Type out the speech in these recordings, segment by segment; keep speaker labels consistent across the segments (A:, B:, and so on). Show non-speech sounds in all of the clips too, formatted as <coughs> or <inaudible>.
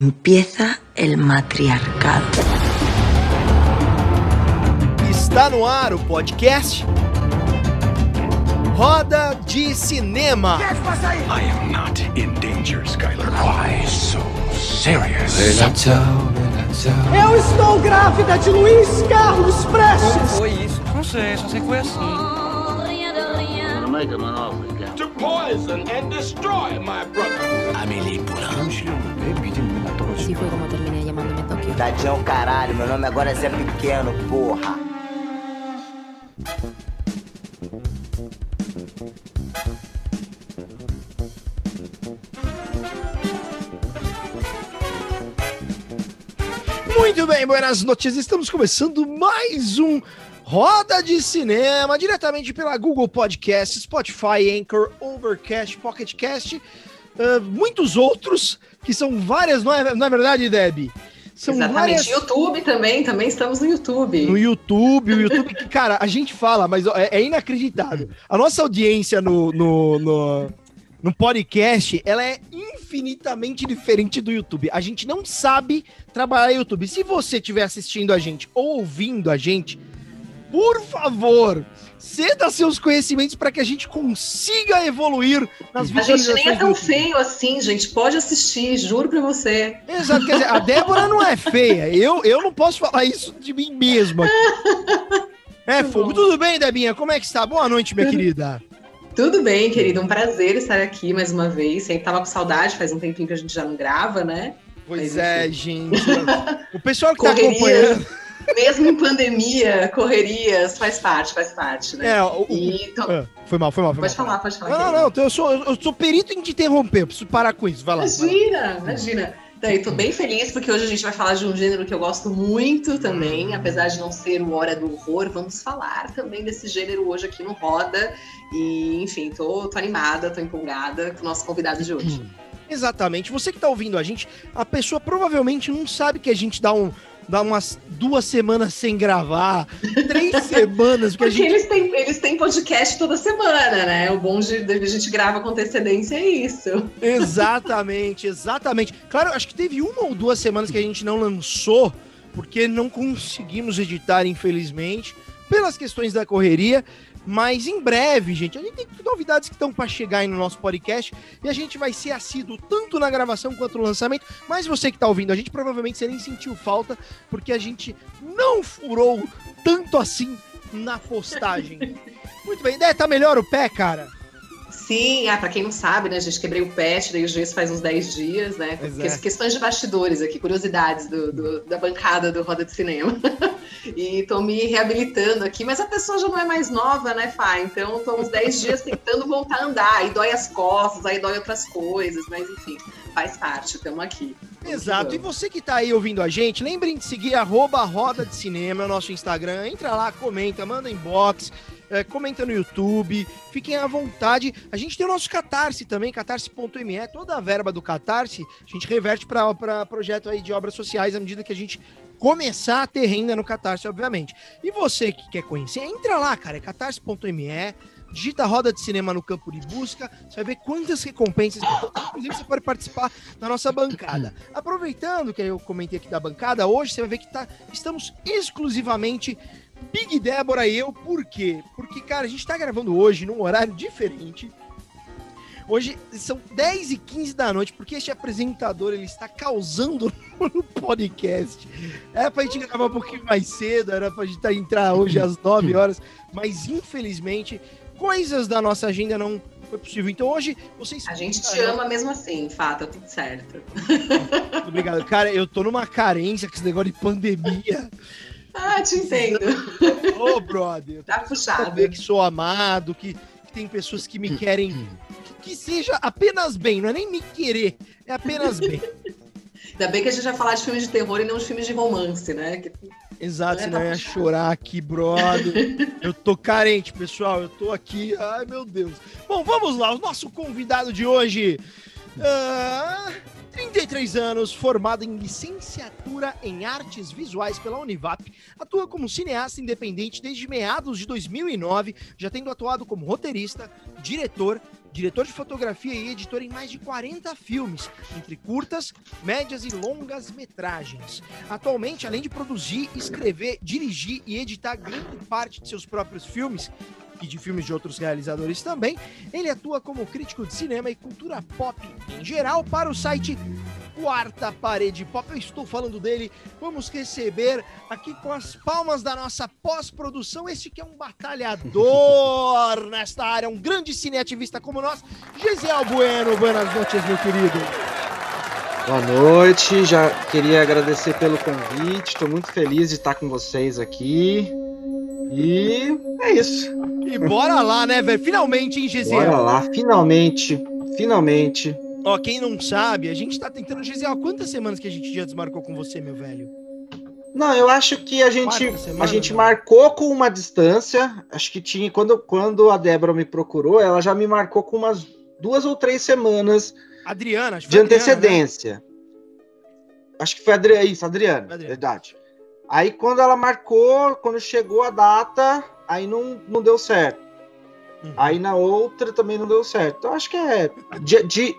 A: Empieza el matriarcado.
B: Está no ar o podcast Roda de Cinema.
C: I am not in danger, Skylar. Why so serious?
D: Eu estou grávida de Luiz Carlos Prestes.
E: Foi isso? Não sei, só sei que foi assim.
C: To poison and destroy my brother.
F: Así
G: Tadinho é o caralho, meu nome agora é Zé Pequeno, porra.
B: Muito bem, buenas notícias. Estamos começando mais um Roda de Cinema, diretamente pela Google Podcast, Spotify, Anchor, Overcast, Pocketcast, ah, muitos outros, que são várias, não é, não é verdade, Deb? São
H: Exatamente. YouTube também, também estamos no YouTube.
B: No YouTube, o YouTube que, cara, a gente fala, mas é, é inacreditável. A nossa audiência no, no, no, no podcast, ela é infinitamente diferente do YouTube. A gente não sabe trabalhar YouTube. Se você estiver assistindo a gente ou ouvindo a gente, por favor, ceda seus conhecimentos para que a gente consiga evoluir nas
H: A gente nem é
B: visualizações
H: tão feio assim, gente. Pode assistir, juro pra você.
B: Exato, quer dizer, a Débora não é feia. Eu, eu não posso falar isso de mim mesmo. aqui. <laughs> É, fogo. Tudo bem, Debinha? Como é que está? Boa noite, minha querida.
H: Tudo bem, querido. Um prazer estar aqui mais uma vez. Sempre tava com saudade, faz um tempinho que a gente já não grava, né?
B: Pois
H: Mas,
B: é,
H: enfim.
B: gente. <laughs> O pessoal que tá
H: Correria.
B: acompanhando.
H: Mesmo em pandemia, correrias, faz parte, faz parte, né?
B: É, o,
H: E to-
B: Ah, foi mal, foi mal, foi
H: Pode
B: mal.
H: falar, pode falar.
B: Não, não, não. Eu sou, eu sou perito em te interromper. Preciso parar com isso. Vai lá. vai lá.
H: Imagina, imagina. Daí, tô bem feliz porque hoje a gente vai falar de um gênero que eu gosto muito também, apesar de não ser o Hora do Horror, vamos falar também desse gênero hoje aqui no Roda. E, enfim, tô, tô animada, tô empolgada com o nosso convidado de hoje.
B: Exatamente. Você que tá ouvindo a gente, a pessoa provavelmente não sabe que a gente dá um. Dá umas duas semanas sem gravar, três <laughs> semanas, porque
H: Porque
B: gente.
H: eles têm, eles têm podcast toda semana, né? O bom de, de a gente grava com antecedência é isso.
B: Exatamente, exatamente. Claro, acho que teve uma ou duas semanas que a gente não lançou, porque não conseguimos editar, infelizmente, pelas questões da correria. Mas em breve, gente, a gente tem novidades que estão para chegar aí no nosso podcast e a gente vai ser assíduo tanto na gravação quanto no lançamento. Mas você que tá ouvindo, a gente provavelmente você nem sentiu falta, porque a gente não furou tanto assim na postagem. <laughs> Muito bem, né? Tá melhor o pé, cara?
H: Sim, ah, pra quem não sabe, né, gente, quebrei o pé, tirei o gesso faz uns 10 dias, né?
B: É.
H: Questões de bastidores aqui, curiosidades do, do- da bancada do Roda de Cinema. <laughs> e tô me reabilitando aqui, mas a pessoa já não é mais nova, né, Fá? Então tô uns 10 <laughs> dias tentando voltar a andar. Aí dói as costas, aí dói outras coisas, mas enfim, faz parte, estamos aqui.
B: Exato. E você que tá aí ouvindo a gente, lembrem de seguir arroba Roda de Cinema, é o nosso Instagram. Entra lá, comenta, manda inbox, é, comenta no YouTube, fiquem à vontade. A gente tem o nosso Catarse também, catarse.me. Toda a verba do Catarse a gente reverte para projeto aí de obras sociais à medida que a gente começar a ter renda no Catarse, obviamente. E você que quer conhecer, entra lá, cara, é catarse.me. Digita Roda de Cinema no campo de busca, você vai ver quantas recompensas. Inclusive, você pode participar da nossa bancada. Aproveitando que eu comentei aqui da bancada, hoje você vai ver que tá, estamos exclusivamente Big Débora e eu. Por quê? Porque, cara, a gente tá gravando hoje num horário diferente. Hoje são 10 e 15 da noite, porque este apresentador ele está causando <laughs> no podcast. Era pra gente gravar um pouquinho mais cedo, era pra gente tá- entrar hoje às 9 horas, mas infelizmente coisas da nossa agenda não foi possível. Então hoje vocês.
H: A gente te ama mesmo assim, Fá, tá tudo certo.
B: Muito obrigado. Cara, eu tô numa carência com esse negócio de pandemia. <laughs>
H: Ah, te entendo.
B: Ô, brother.
H: Tá
B: Saber
H: puxado.
B: que sou amado, que, que tem pessoas que me querem. Que, que seja apenas bem, não é nem me querer, é apenas bem.
H: Ainda bem que a gente vai falar de filmes de terror e não de filmes de romance, né? Que-
B: Exato,
H: É,
B: senão
H: tá
B: eu ia chorar aqui, brother. Eu tô carente, pessoal. Eu tô aqui. Ai, meu Deus. Bom, vamos lá. O nosso convidado de hoje. ah, 33 anos, formado em licenciatura em artes visuais pela Univap, atua como cineasta independente desde meados de 2009, já tendo atuado como roteirista, diretor diretor de fotografia e editor em mais de 40 filmes, entre curtas, médias e longas metragens. Atualmente, além de produzir, escrever, dirigir e editar grande parte de seus próprios filmes, e de filmes de outros realizadores também, ele atua como crítico de cinema e cultura pop em geral para o site Quarta Parede Pop. Eu estou falando dele. Vamos receber aqui com as palmas da nossa pós-produção este que é um batalhador <laughs> nesta área, um grande cineativista como nós, Gesiel Bueno. Buenas noites, meu querido.
I: Boa noite, já queria agradecer pelo convite, estou muito feliz de estar com vocês aqui. E é isso.
B: E bora lá, né, velho? Finalmente, hein, Gesiel?
I: Bora lá, finalmente, finalmente.
B: Ó, quem não sabe, a gente tá tentando, Gesiel, quantas semanas que a gente já desmarcou com você, meu velho?
I: Não, eu acho que a gente, semana, a gente marcou com uma distância. Acho que tinha. Quando, quando a Débora me procurou, ela já me marcou com umas duas ou três semanas
B: Adriana,
I: de antecedência. Adriana, né? Acho que foi Adriana, isso, Adriana, Adriana, verdade. Aí quando ela marcou, quando chegou a data, aí não, não deu certo. Uhum. Aí na outra também não deu certo. Então acho que é de, de,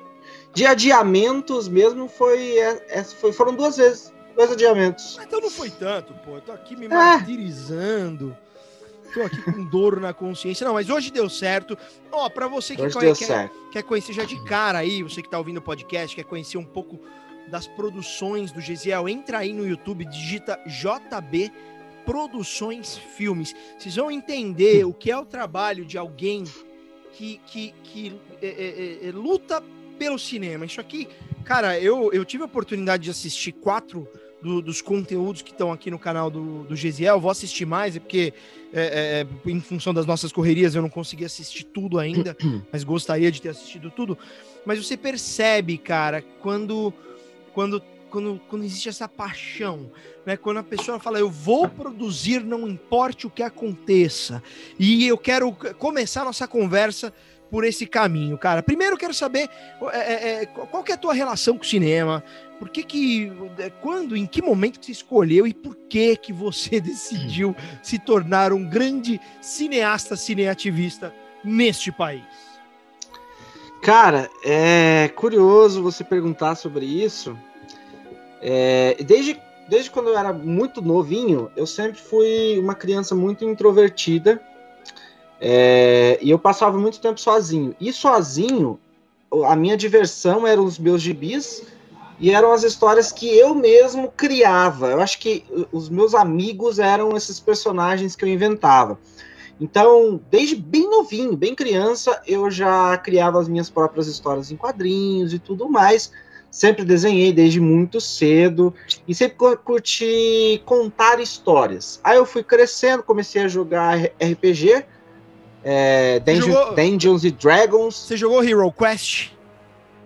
I: de adiamentos mesmo foi, é, é, foi, foram duas vezes, dois adiamentos.
B: Mas então não foi tanto, pô. Eu tô aqui me é. martirizando. Tô aqui com dor na consciência. Não, mas hoje deu certo. Ó, para você que quer, quer, quer, conhecer já de cara aí, você que tá ouvindo o podcast, quer conhecer um pouco das produções do Gesiel, entra aí no YouTube, digita JB Produções Filmes. Vocês vão entender o que é o trabalho de alguém que, que, que é, é, é, é, luta pelo cinema. Isso aqui, cara, eu, eu tive a oportunidade de assistir quatro do, dos conteúdos que estão aqui no canal do, do Gesiel. Vou assistir mais, é porque é, é, em função das nossas correrias eu não consegui assistir tudo ainda, <clears throat> mas gostaria de ter assistido tudo. Mas você percebe, cara, quando quando, quando, quando existe essa paixão, né? Quando a pessoa fala, eu vou produzir, não importe o que aconteça. E eu quero começar nossa conversa por esse caminho, cara. Primeiro quero saber é, é, é, qual que é a tua relação com o cinema, por que que, é, quando, em que momento que você escolheu e por que que você <laughs> decidiu se tornar um grande cineasta, cineativista neste país?
I: Cara, é curioso você perguntar sobre isso. É, desde, desde quando eu era muito novinho, eu sempre fui uma criança muito introvertida. É, e eu passava muito tempo sozinho. E sozinho, a minha diversão eram os meus gibis e eram as histórias que eu mesmo criava. Eu acho que os meus amigos eram esses personagens que eu inventava. Então, desde bem novinho, bem criança, eu já criava as minhas próprias histórias em quadrinhos e tudo mais. Sempre desenhei desde muito cedo e sempre curti contar histórias. Aí eu fui crescendo, comecei a jogar RPG, é, Dungeon, Dungeons e Dragons.
B: Você jogou Hero Quest?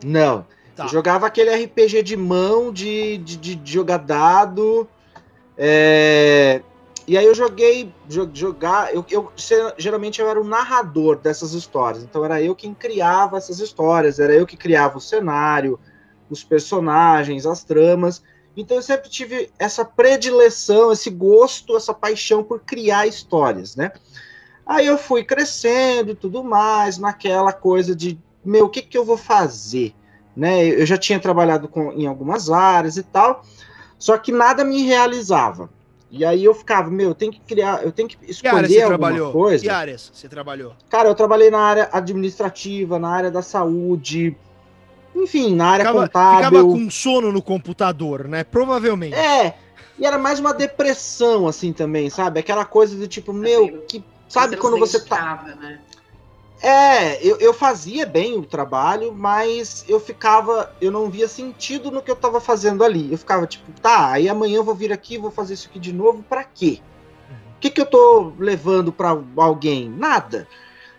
I: Não. Tá. Jogava aquele RPG de mão, de, de, de jogar dado. É, e aí eu joguei, jogar, eu, eu, geralmente eu era o narrador dessas histórias, então era eu quem criava essas histórias, era eu que criava o cenário, os personagens, as tramas. Então eu sempre tive essa predileção, esse gosto, essa paixão por criar histórias, né? Aí eu fui crescendo e tudo mais, naquela coisa de, meu, o que que eu vou fazer? Né? Eu já tinha trabalhado com, em algumas áreas e tal, só que nada me realizava. E aí eu ficava, meu, eu tenho que criar, eu tenho que escolher que alguma trabalhou? coisa.
B: Que áreas você trabalhou?
I: Cara, eu trabalhei na área administrativa, na área da saúde, enfim, na área ficava, contábil.
B: Ficava com sono no computador, né? Provavelmente.
I: É. E era mais uma depressão, assim, também, sabe? Aquela coisa do tipo, meu, que. Sabe quando você tá. Né? É, eu, eu fazia bem o trabalho, mas eu ficava, eu não via sentido no que eu tava fazendo ali. Eu ficava tipo, tá, aí amanhã eu vou vir aqui, vou fazer isso aqui de novo, para quê? O que, que eu tô levando para alguém? Nada.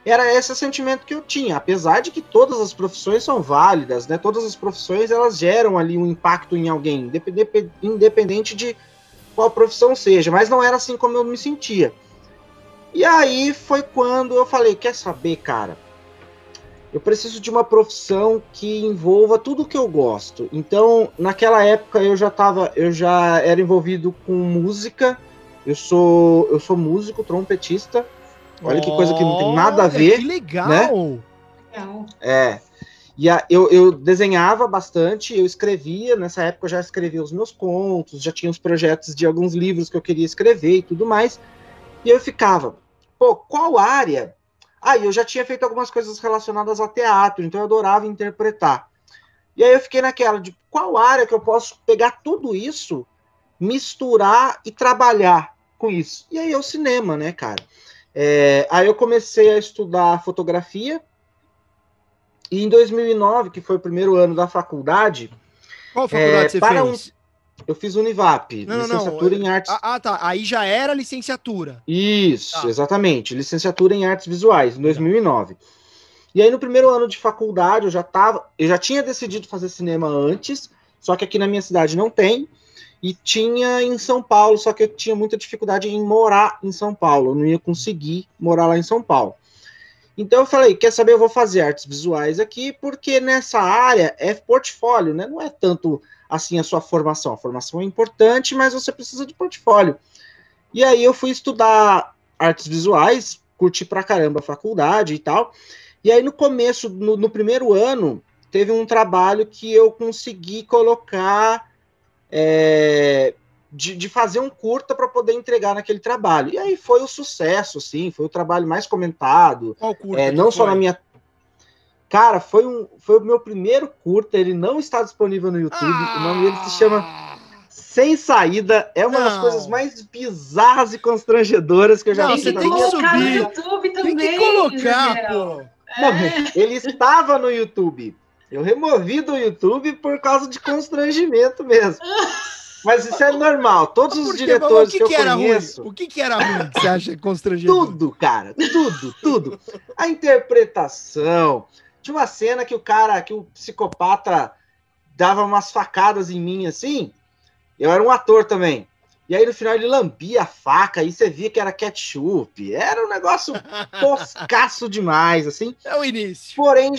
I: Era esse sentimento que eu tinha, apesar de que todas as profissões são válidas, né? Todas as profissões elas geram ali um impacto em alguém, independente de qual profissão seja, mas não era assim como eu me sentia. E aí foi quando eu falei: quer saber, cara? Eu preciso de uma profissão que envolva tudo que eu gosto. Então, naquela época eu já tava, eu já era envolvido com música. Eu sou, eu sou músico, trompetista. Olha que coisa que não tem nada a ver. Que
B: legal! Né?
I: legal. É. E a, eu, eu desenhava bastante, eu escrevia, nessa época eu já escrevia os meus contos, já tinha os projetos de alguns livros que eu queria escrever e tudo mais. E eu ficava, pô, qual área? Ah, eu já tinha feito algumas coisas relacionadas ao teatro, então eu adorava interpretar. E aí eu fiquei naquela de qual área que eu posso pegar tudo isso, misturar e trabalhar com isso. E aí é o cinema, né, cara? É, aí eu comecei a estudar fotografia, e em 2009, que foi o primeiro ano da faculdade.
B: Qual faculdade é, você fez? Um...
I: Eu fiz Univap, não, licenciatura não, não. em artes.
B: Ah, tá. Aí já era licenciatura.
I: Isso, tá. exatamente. Licenciatura em artes visuais, em 2009. E aí, no primeiro ano de faculdade, eu já tava. Eu já tinha decidido fazer cinema antes, só que aqui na minha cidade não tem. E tinha em São Paulo, só que eu tinha muita dificuldade em morar em São Paulo. Eu não ia conseguir morar lá em São Paulo. Então eu falei, quer saber, eu vou fazer artes visuais aqui, porque nessa área é portfólio, né? Não é tanto assim a sua formação. A formação é importante, mas você precisa de portfólio. E aí eu fui estudar artes visuais, curti pra caramba a faculdade e tal. E aí no começo, no, no primeiro ano, teve um trabalho que eu consegui colocar é, de, de fazer um curta para poder entregar naquele trabalho. E aí foi o sucesso, sim, foi o trabalho mais comentado. Qual curta? É, não só na minha. Cara, foi, um, foi o meu primeiro curta, ele não está disponível no YouTube. Ah! O nome dele se chama Sem Saída. É uma não. das coisas mais bizarras e constrangedoras que eu já
B: vi. Você tem que subir. No YouTube também, tem que colocar, pô.
I: Não, é. ele estava no YouTube. Eu removi do YouTube por causa de constrangimento mesmo. Mas isso é normal. Todos os diretores que, que, que, eu conheço.
B: Ruim? O que, que era ruim que você acha constrangedor?
I: Tudo, cara. Tudo, tudo. A interpretação. Tinha uma cena que o cara, que o psicopata dava umas facadas em mim assim. Eu era um ator também. E aí no final ele lambia a faca e você via que era ketchup. Era um negócio <laughs> toscaço demais, assim.
B: É o início.
I: Porém,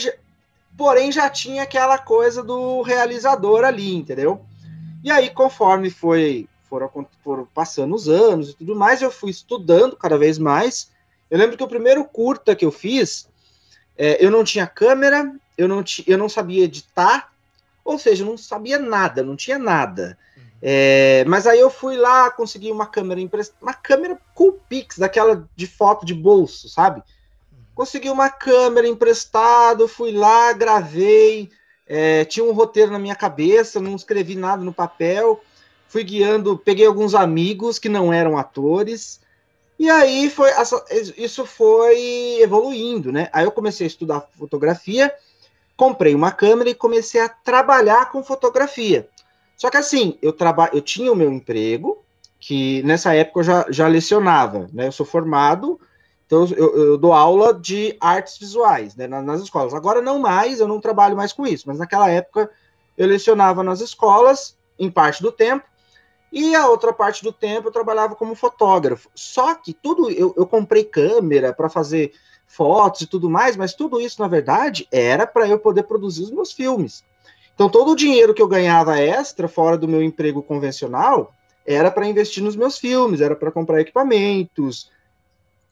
I: porém já tinha aquela coisa do realizador ali, entendeu? E aí, conforme foi foram, foram passando os anos e tudo mais, eu fui estudando cada vez mais. Eu lembro que o primeiro curta que eu fiz, é, eu não tinha câmera, eu não, eu não sabia editar, ou seja, eu não sabia nada, não tinha nada. Uhum. É, mas aí eu fui lá, consegui uma câmera emprestada, uma câmera Coolpix, daquela de foto de bolso, sabe? Consegui uma câmera emprestada, fui lá, gravei, é, tinha um roteiro na minha cabeça, não escrevi nada no papel, fui guiando, peguei alguns amigos que não eram atores, e aí foi isso foi evoluindo, né? Aí eu comecei a estudar fotografia, comprei uma câmera e comecei a trabalhar com fotografia. Só que assim, eu traba... eu tinha o meu emprego, que nessa época eu já, já lecionava, né? Eu sou formado então, eu, eu, dou aula de artes visuais né, nas, escolas. Agora, não mais, eu não trabalho mais com isso, mas naquela época eu lecionava nas escolas, em parte do tempo, e a outra parte do tempo eu trabalhava como fotógrafo. Só que tudo, eu, eu comprei câmera para fazer fotos e tudo mais, mas tudo isso, na verdade, era para eu poder produzir os meus filmes. Então, todo o dinheiro que eu ganhava extra, fora do meu emprego convencional, era para investir nos meus filmes, era para comprar equipamentos,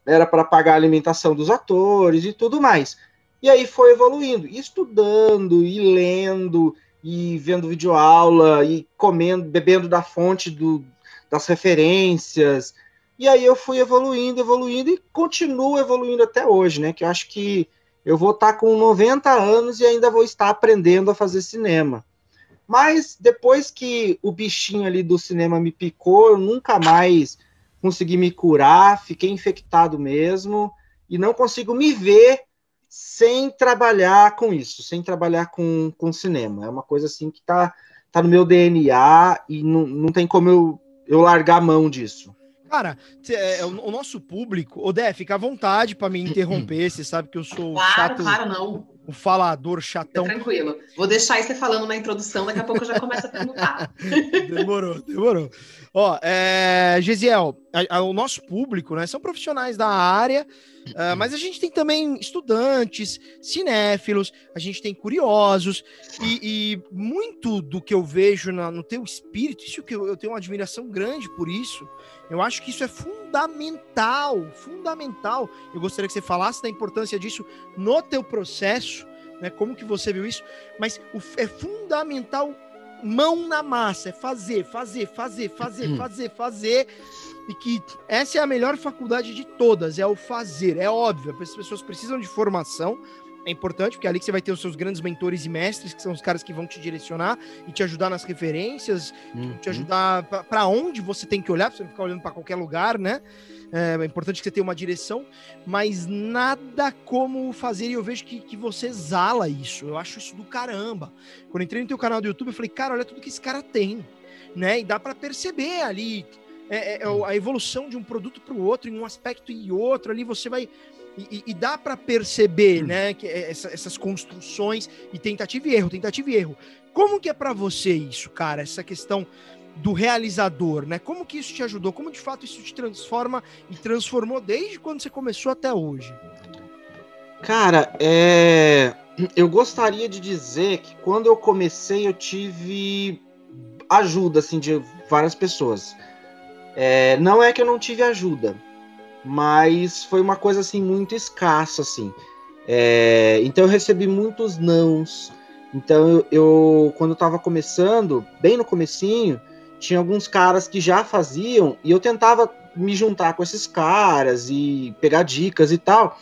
I: era para pagar a alimentação dos atores e tudo mais. E aí foi evoluindo, estudando e lendo e vendo videoaula e comendo, bebendo da fonte do, das referências. E aí eu fui evoluindo, evoluindo e continuo evoluindo até hoje, né? Que eu acho que eu vou estar tá com 90 anos e ainda vou estar aprendendo a fazer cinema. Mas depois que o bichinho ali do cinema me picou, eu nunca mais consegui me curar, fiquei infectado mesmo e não consigo me ver sem trabalhar com isso, sem trabalhar com, com cinema. É uma coisa assim que tá, tá no meu DNA e não, não tem como eu, eu largar a mão disso.
B: Cara, é, o, nosso público, o Dé, fica à vontade para me <clears throat> interromper, você sabe que eu sou claro, chato.
H: Claro, não.
B: O falador chatão.
H: Tranquilo. Vou deixar você falando na introdução, daqui a pouco eu já começo a perguntar. <laughs>
B: demorou, demorou. Ó, é, Gisiel, a, a, o nosso público, né, são profissionais da área, uh, mas a gente tem também estudantes, cinéfilos, a gente tem curiosos, e, e muito do que eu vejo na, no teu espírito, isso que eu, eu tenho uma admiração grande por isso, eu acho que isso é fundamental, fundamental. Eu gostaria que você falasse da importância disso no teu processo, né, como que você viu isso, mas o, é fundamental mão na massa, é fazer, fazer, fazer, fazer, hum. fazer, fazer. E que essa é a melhor faculdade de todas, é o fazer. É óbvio, as pessoas precisam de formação, é importante, porque é ali que você vai ter os seus grandes mentores e mestres, que são os caras que vão te direcionar e te ajudar nas referências, uhum. te ajudar para onde você tem que olhar, pra você não ficar olhando para qualquer lugar, né? É, é, importante que você tenha uma direção, mas nada como fazer, e eu vejo que, que você exala isso. Eu acho isso do caramba. Quando entrei no teu canal do YouTube, eu falei, cara, olha tudo que esse cara tem, né? E dá para perceber ali é, é, é a evolução de um produto para o outro, em um aspecto e outro, ali você vai. E, e dá para perceber, né, que é, essa, essas construções e tentativa e erro, tentativa e erro. Como que é para você isso, cara? Essa questão do realizador, né? Como que isso te ajudou? Como de fato isso te transforma e transformou desde quando você começou até hoje?
I: Cara, é... eu gostaria de dizer que quando eu comecei eu tive ajuda assim de várias pessoas. É... Não é que eu não tive ajuda, mas foi uma coisa assim muito escassa assim. É... Então eu recebi muitos nãos. Então eu, eu quando eu tava começando, bem no comecinho, tinha alguns caras que já faziam e eu tentava me juntar com esses caras e pegar dicas e tal.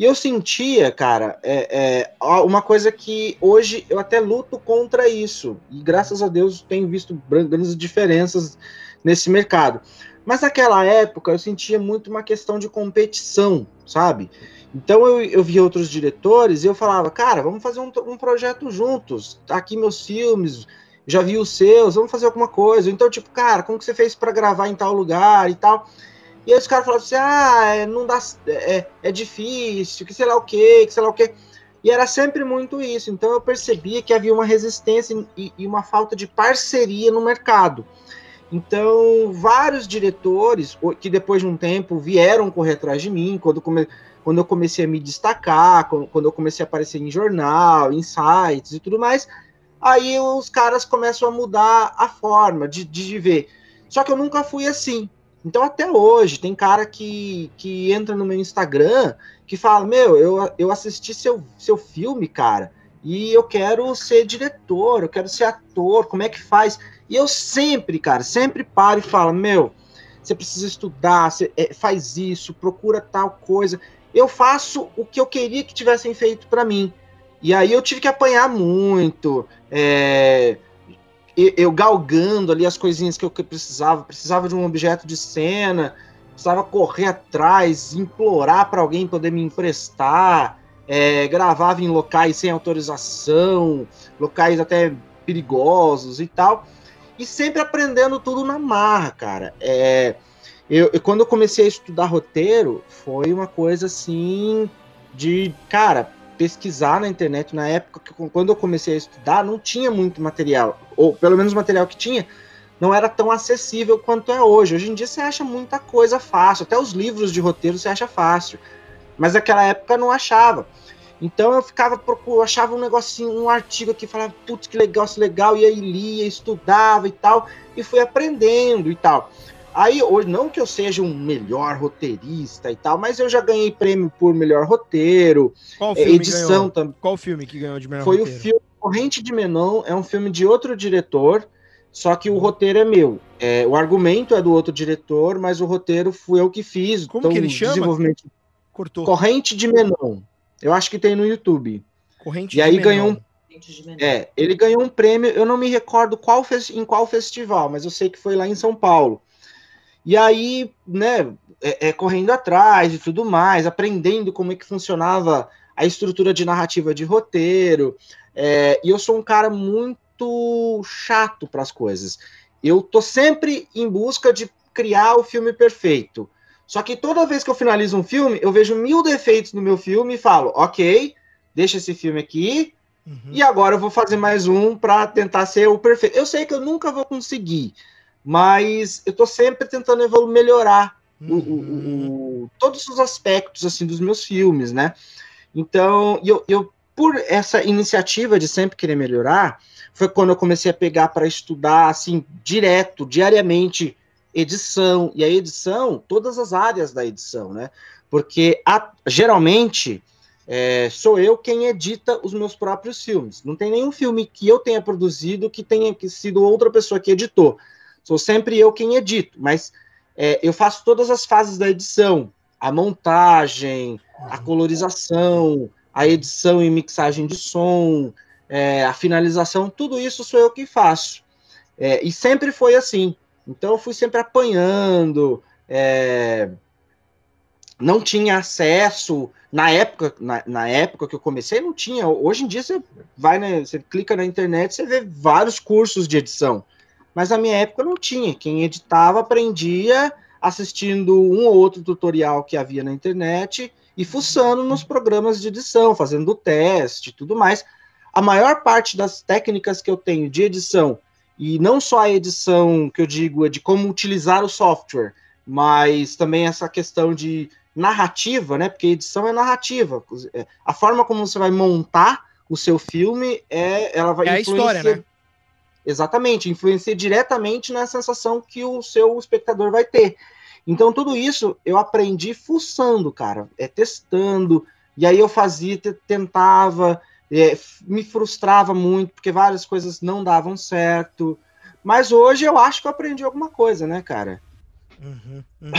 I: E eu sentia, cara, é, é, uma coisa que hoje eu até luto contra isso. E graças a Deus tenho visto grandes diferenças nesse mercado. Mas naquela época eu sentia muito uma questão de competição, sabe? Então eu, eu via outros diretores e eu falava, cara, vamos fazer um, um projeto juntos. Tá aqui meus filmes, já vi os seus, vamos fazer alguma coisa. Então, tipo, cara, como que você fez para gravar em tal lugar e tal? E aí os caras falavam assim, ah, é, não dá, é, é difícil, que sei lá o que, que sei lá o que. E era sempre muito isso. Então eu percebia que havia uma resistência e, e uma falta de parceria no mercado. Então, vários diretores que depois de um tempo vieram correr atrás de mim, quando, come, quando eu comecei a me destacar, quando, quando eu comecei a aparecer em jornal, em sites e tudo mais, aí os caras começam a mudar a forma de, de ver. Só que eu nunca fui assim. Então, até hoje, tem cara que, que entra no meu Instagram que fala: Meu, eu, eu assisti seu, seu filme, cara, e eu quero ser diretor, eu quero ser ator, como é que faz? E eu sempre, cara, sempre paro e falo: Meu, você precisa estudar, você, é, faz isso, procura tal coisa. Eu faço o que eu queria que tivessem feito para mim. E aí eu tive que apanhar muito, é, eu galgando ali as coisinhas que eu precisava, precisava de um objeto de cena, precisava correr atrás, implorar para alguém poder me emprestar, é, gravava em locais sem autorização, locais até perigosos e tal, e sempre aprendendo tudo na marra, cara. É, eu, eu, quando eu comecei a estudar roteiro, foi uma coisa assim de, cara, pesquisar na internet na época que quando eu comecei a estudar não tinha muito material, ou pelo menos o material que tinha não era tão acessível quanto é hoje. Hoje em dia você acha muita coisa fácil, até os livros de roteiro você acha fácil, mas naquela época não achava. Então eu ficava procurando, achava um negocinho, um artigo que falava, putz, que legal, que legal, e aí lia, estudava e tal, e fui aprendendo e tal. Aí, hoje, não que eu seja um melhor roteirista e tal, mas eu já ganhei prêmio por melhor roteiro,
B: Qual filme edição também. Qual filme que ganhou de melhor
I: Foi
B: roteiro?
I: o filme Corrente de Menon, é um filme de outro diretor, só que o roteiro é meu. É, o argumento é do outro diretor, mas o roteiro fui eu que fiz.
B: Como então, que ele chama? Desenvolvimento...
I: Cortou. Corrente de Menon. Eu acho que tem no YouTube.
B: Corrente
I: e de aí Menon. ganhou um é, ele ganhou um prêmio, eu não me recordo qual em qual festival, mas eu sei que foi lá em São Paulo. E aí, né, é, é, correndo atrás e tudo mais, aprendendo como é que funcionava a estrutura de narrativa de roteiro. É, e eu sou um cara muito chato para as coisas. Eu tô sempre em busca de criar o filme perfeito. Só que toda vez que eu finalizo um filme, eu vejo mil defeitos no meu filme e falo, ok, deixa esse filme aqui, uhum. e agora eu vou fazer mais um para tentar ser o perfeito. Eu sei que eu nunca vou conseguir, mas eu tô sempre tentando evoluir, melhorar uhum. o, o, o, todos os aspectos assim dos meus filmes, né? Então, eu, eu por essa iniciativa de sempre querer melhorar, foi quando eu comecei a pegar para estudar assim direto, diariamente edição e a edição, todas as áreas da edição, né? Porque a, geralmente é, sou eu quem edita os meus próprios filmes. Não tem nenhum filme que eu tenha produzido que tenha sido outra pessoa que editou. Sou sempre eu quem edito, mas é, eu faço todas as fases da edição, a montagem, a colorização, a edição e mixagem de som, é, a finalização, tudo isso sou eu que faço. É, e sempre foi assim. Então eu fui sempre apanhando, é, não tinha acesso. Na época, na, na, época que eu comecei, não tinha. Hoje em dia você vai, né, você clica na internet, você vê vários cursos de edição. Mas na minha época não tinha. Quem editava aprendia assistindo um ou outro tutorial que havia na internet e fuçando nos programas de edição, fazendo teste tudo mais. A maior parte das técnicas que eu tenho de edição e não só a edição que eu digo é de como utilizar o software, mas também essa questão de narrativa, né? Porque edição é narrativa. É, a forma como você vai montar o seu filme é ela vai
B: é a história, né?
I: Exatamente, influencia diretamente na sensação que o seu espectador vai ter. Então tudo isso eu aprendi fuçando, cara, é testando. E aí eu fazia, tentava, é, me frustrava muito, porque várias coisas não davam certo. Mas hoje eu acho que eu aprendi alguma coisa, né, cara? Uhum,
H: uhum,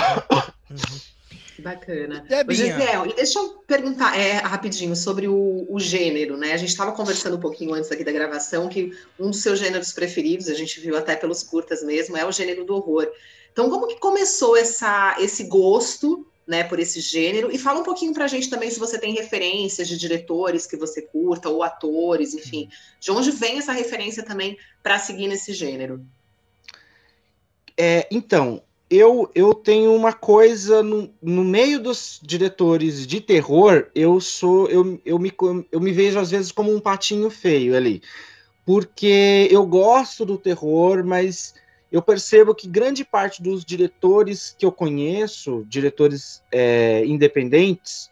H: uhum. <laughs> Bacana. Gisele, e deixa eu perguntar é, rapidinho sobre o, o, gênero, né? A gente estava conversando um pouquinho antes aqui da gravação que um dos seus gêneros preferidos, a gente viu até pelos curtas mesmo, é o gênero do horror. Então, como que começou essa, esse gosto né, por esse gênero. E fala um pouquinho para a gente também se você tem referências de diretores que você curta, ou atores, enfim. De onde vem essa referência também para seguir nesse gênero?
I: É, então, eu, eu tenho uma coisa no, no meio dos diretores de terror, eu sou eu, eu, me, eu me vejo às vezes como um patinho feio ali. Porque eu gosto do terror, mas eu percebo que grande parte dos diretores que eu conheço, diretores é, independentes,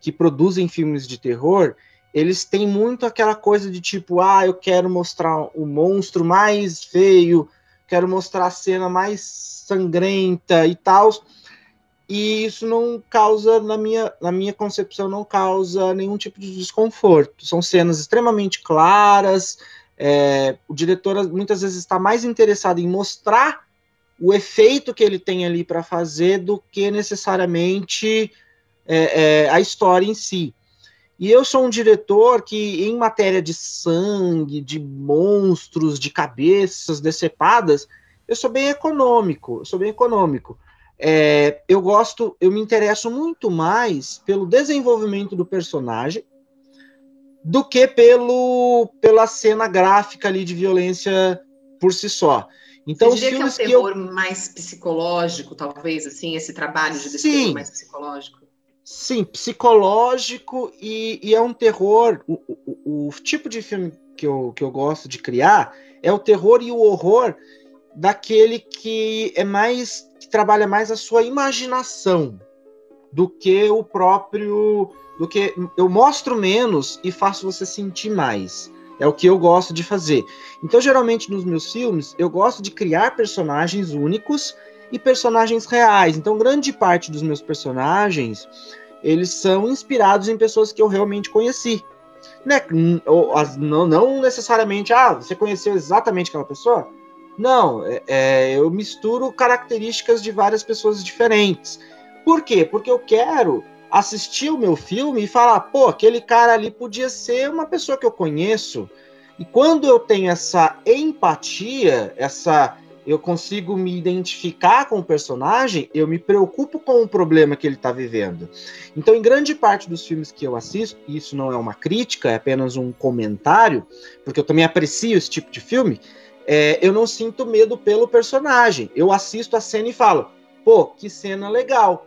I: que produzem filmes de terror, eles têm muito aquela coisa de tipo, ah, eu quero mostrar o monstro mais feio, quero mostrar a cena mais sangrenta e tal. E isso não causa, na minha, na minha concepção, não causa nenhum tipo de desconforto. São cenas extremamente claras, é, o diretor muitas vezes está mais interessado em mostrar o efeito que ele tem ali para fazer do que necessariamente é, é, a história em si. E eu sou um diretor que, em matéria de sangue, de monstros, de cabeças decepadas, eu sou bem econômico. Eu sou bem econômico. É, eu gosto, eu me interesso muito mais pelo desenvolvimento do personagem do que pelo pela cena gráfica ali de violência por si só.
H: Então, Você diria que é um terror eu... mais psicológico, talvez, assim, esse trabalho de terror mais psicológico?
I: Sim, psicológico e, e é um terror. O, o, o, tipo de filme que eu, que eu gosto de criar é o terror e o horror daquele que é mais. que trabalha mais a sua imaginação do que o próprio do que eu mostro menos e faço você sentir mais. É o que eu gosto de fazer. Então, geralmente nos meus filmes, eu gosto de criar personagens únicos e personagens reais. Então, grande parte dos meus personagens, eles são inspirados em pessoas que eu realmente conheci. Né? Não, não necessariamente, ah, você conheceu exatamente aquela pessoa? Não, é, é, eu misturo características de várias pessoas diferentes. Por quê? Porque eu quero assistir o meu filme e falar, pô, aquele cara ali podia ser uma pessoa que eu conheço. E quando eu tenho essa empatia, essa eu consigo me identificar com o personagem, eu me preocupo com o problema que ele está vivendo. Então, em grande parte dos filmes que eu assisto, e isso não é uma crítica, é apenas um comentário, porque eu também aprecio esse tipo de filme, é, eu não sinto medo pelo personagem. Eu assisto a cena e falo, pô, que cena legal.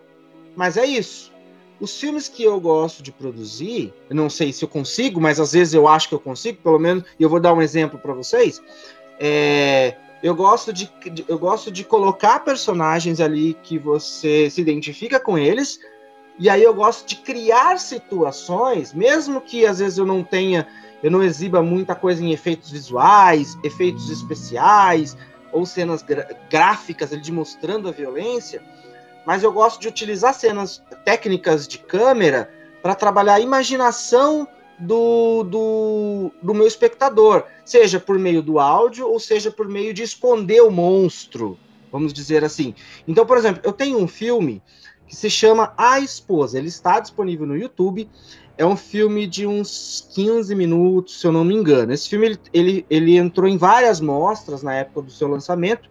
I: Mas é isso. Os filmes que eu gosto de produzir, eu não sei se eu consigo, mas às vezes eu acho que eu consigo, pelo menos, e eu vou dar um exemplo para vocês. É, Eu gosto de, eu gosto de colocar personagens ali que você se identifica com eles, e aí eu gosto de criar situações, mesmo que às vezes eu não tenha, eu não exiba muita coisa em efeitos visuais, efeitos especiais ou cenas gráficas ali de mostrando a violência, mas eu gosto de utilizar cenas técnicas de câmera para trabalhar a imaginação do, do, do meu espectador, seja por meio do áudio ou seja por meio de esconder o monstro, vamos dizer assim. Então, por exemplo, eu tenho um filme que se chama A Esposa, ele está disponível no YouTube. É um filme de uns 15 minutos, se eu não me engano. Esse filme ele, ele, ele entrou em várias mostras na época do seu lançamento.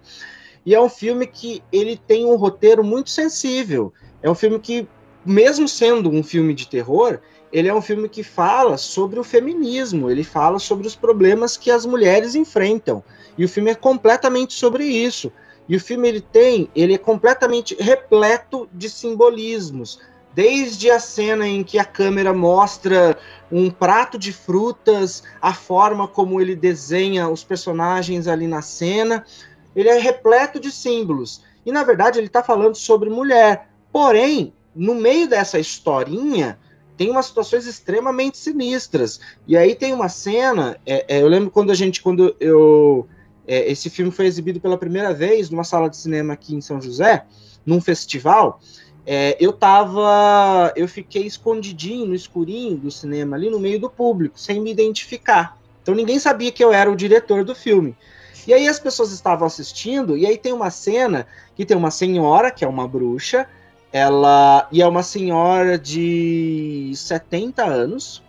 I: E é um filme que ele tem um roteiro muito sensível. É um filme que, mesmo sendo um filme de terror, ele é um filme que fala sobre o feminismo, ele fala sobre os problemas que as mulheres enfrentam. E o filme é completamente sobre isso. E o filme ele tem, ele é completamente repleto de simbolismos. Desde a cena em que a câmera mostra um prato de frutas, a forma como ele desenha os personagens ali na cena, ele é repleto de símbolos. E na verdade ele está falando sobre mulher. Porém, no meio dessa historinha, tem umas situações extremamente sinistras. E aí tem uma cena, é, é, eu lembro quando a gente, quando eu. É, esse filme foi exibido pela primeira vez numa sala de cinema aqui em São José, num festival. É, eu tava. Eu fiquei escondidinho no escurinho do cinema, ali no meio do público, sem me identificar. Então ninguém sabia que eu era o diretor do filme. E aí as pessoas estavam assistindo, e aí tem uma cena que tem uma senhora, que é uma bruxa, ela e é uma senhora de 70 anos.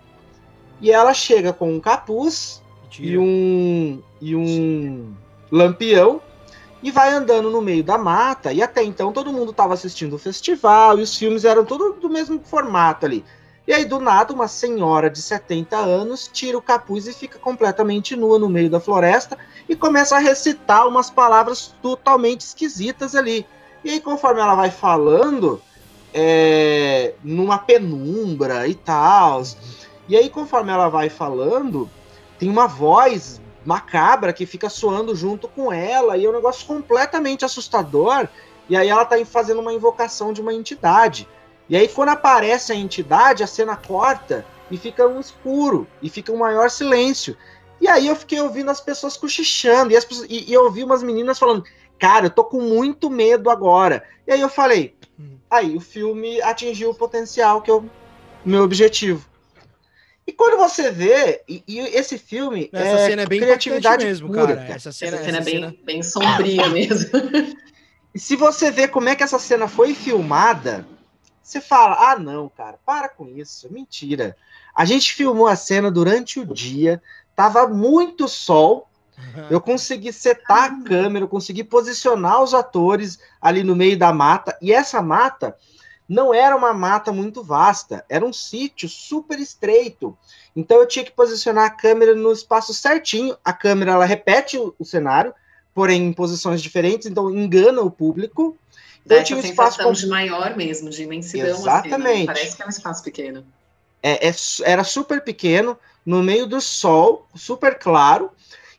I: E ela chega com um capuz Mentira. e um e um lampião e vai andando no meio da mata. E até então todo mundo estava assistindo o festival e os filmes eram todos do mesmo formato ali. E aí, do nada, uma senhora de 70 anos tira o capuz e fica completamente nua no meio da floresta e começa a recitar umas palavras totalmente esquisitas ali. E aí, conforme ela vai falando, é, numa penumbra e tal. E aí, conforme ela vai falando, tem uma voz macabra que fica soando junto com ela, e é um negócio completamente assustador. E aí ela tá fazendo uma invocação de uma entidade. E aí, quando aparece a entidade, a cena corta e fica um escuro, e fica um maior silêncio. E aí eu fiquei ouvindo as pessoas cochichando, e, as pessoas, e, e eu ouvi umas meninas falando, cara, eu tô com muito medo agora. E aí eu falei, hum. aí o filme atingiu o potencial que eu meu objetivo. E quando você vê, e, e esse filme
B: essa é, cena é bem criatividade mesmo, pura, cara.
H: Essa cena, essa cena essa é bem, cena... bem sombria mesmo. <laughs>
I: e se você vê como é que essa cena foi filmada, você fala: "Ah, não, cara, para com isso, mentira". A gente filmou a cena durante o dia, tava muito sol, eu consegui setar a câmera, eu consegui posicionar os atores ali no meio da mata, e essa mata não era uma mata muito vasta, era um sítio super estreito. Então eu tinha que posicionar a câmera no espaço certinho. A câmera ela repete o, o cenário, porém em posições diferentes, então engana o público.
H: Então eu tinha um espaço com... de maior mesmo, de imensidão.
I: Exatamente. Assim, né?
H: Parece que é um espaço pequeno.
I: É, é, era super pequeno, no meio do sol, super claro.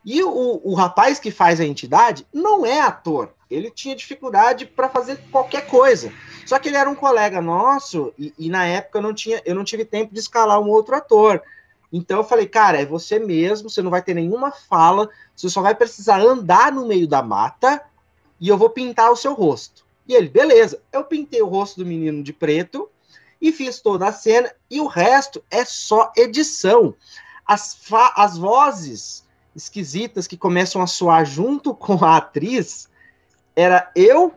I: E o, o rapaz que faz a entidade não é ator. Ele tinha dificuldade para fazer qualquer coisa. Só que ele era um colega nosso e, e, na época eu não tinha, eu não tive tempo de escalar um outro ator. Então eu falei, cara, é você mesmo, você não vai ter nenhuma fala, você só vai precisar andar no meio da mata e eu vou pintar o seu rosto. E ele, beleza. Eu pintei o rosto do menino de preto e fiz toda a cena e o resto é só edição. As, as vozes esquisitas que começam a soar junto <laughs> com a atriz, era eu,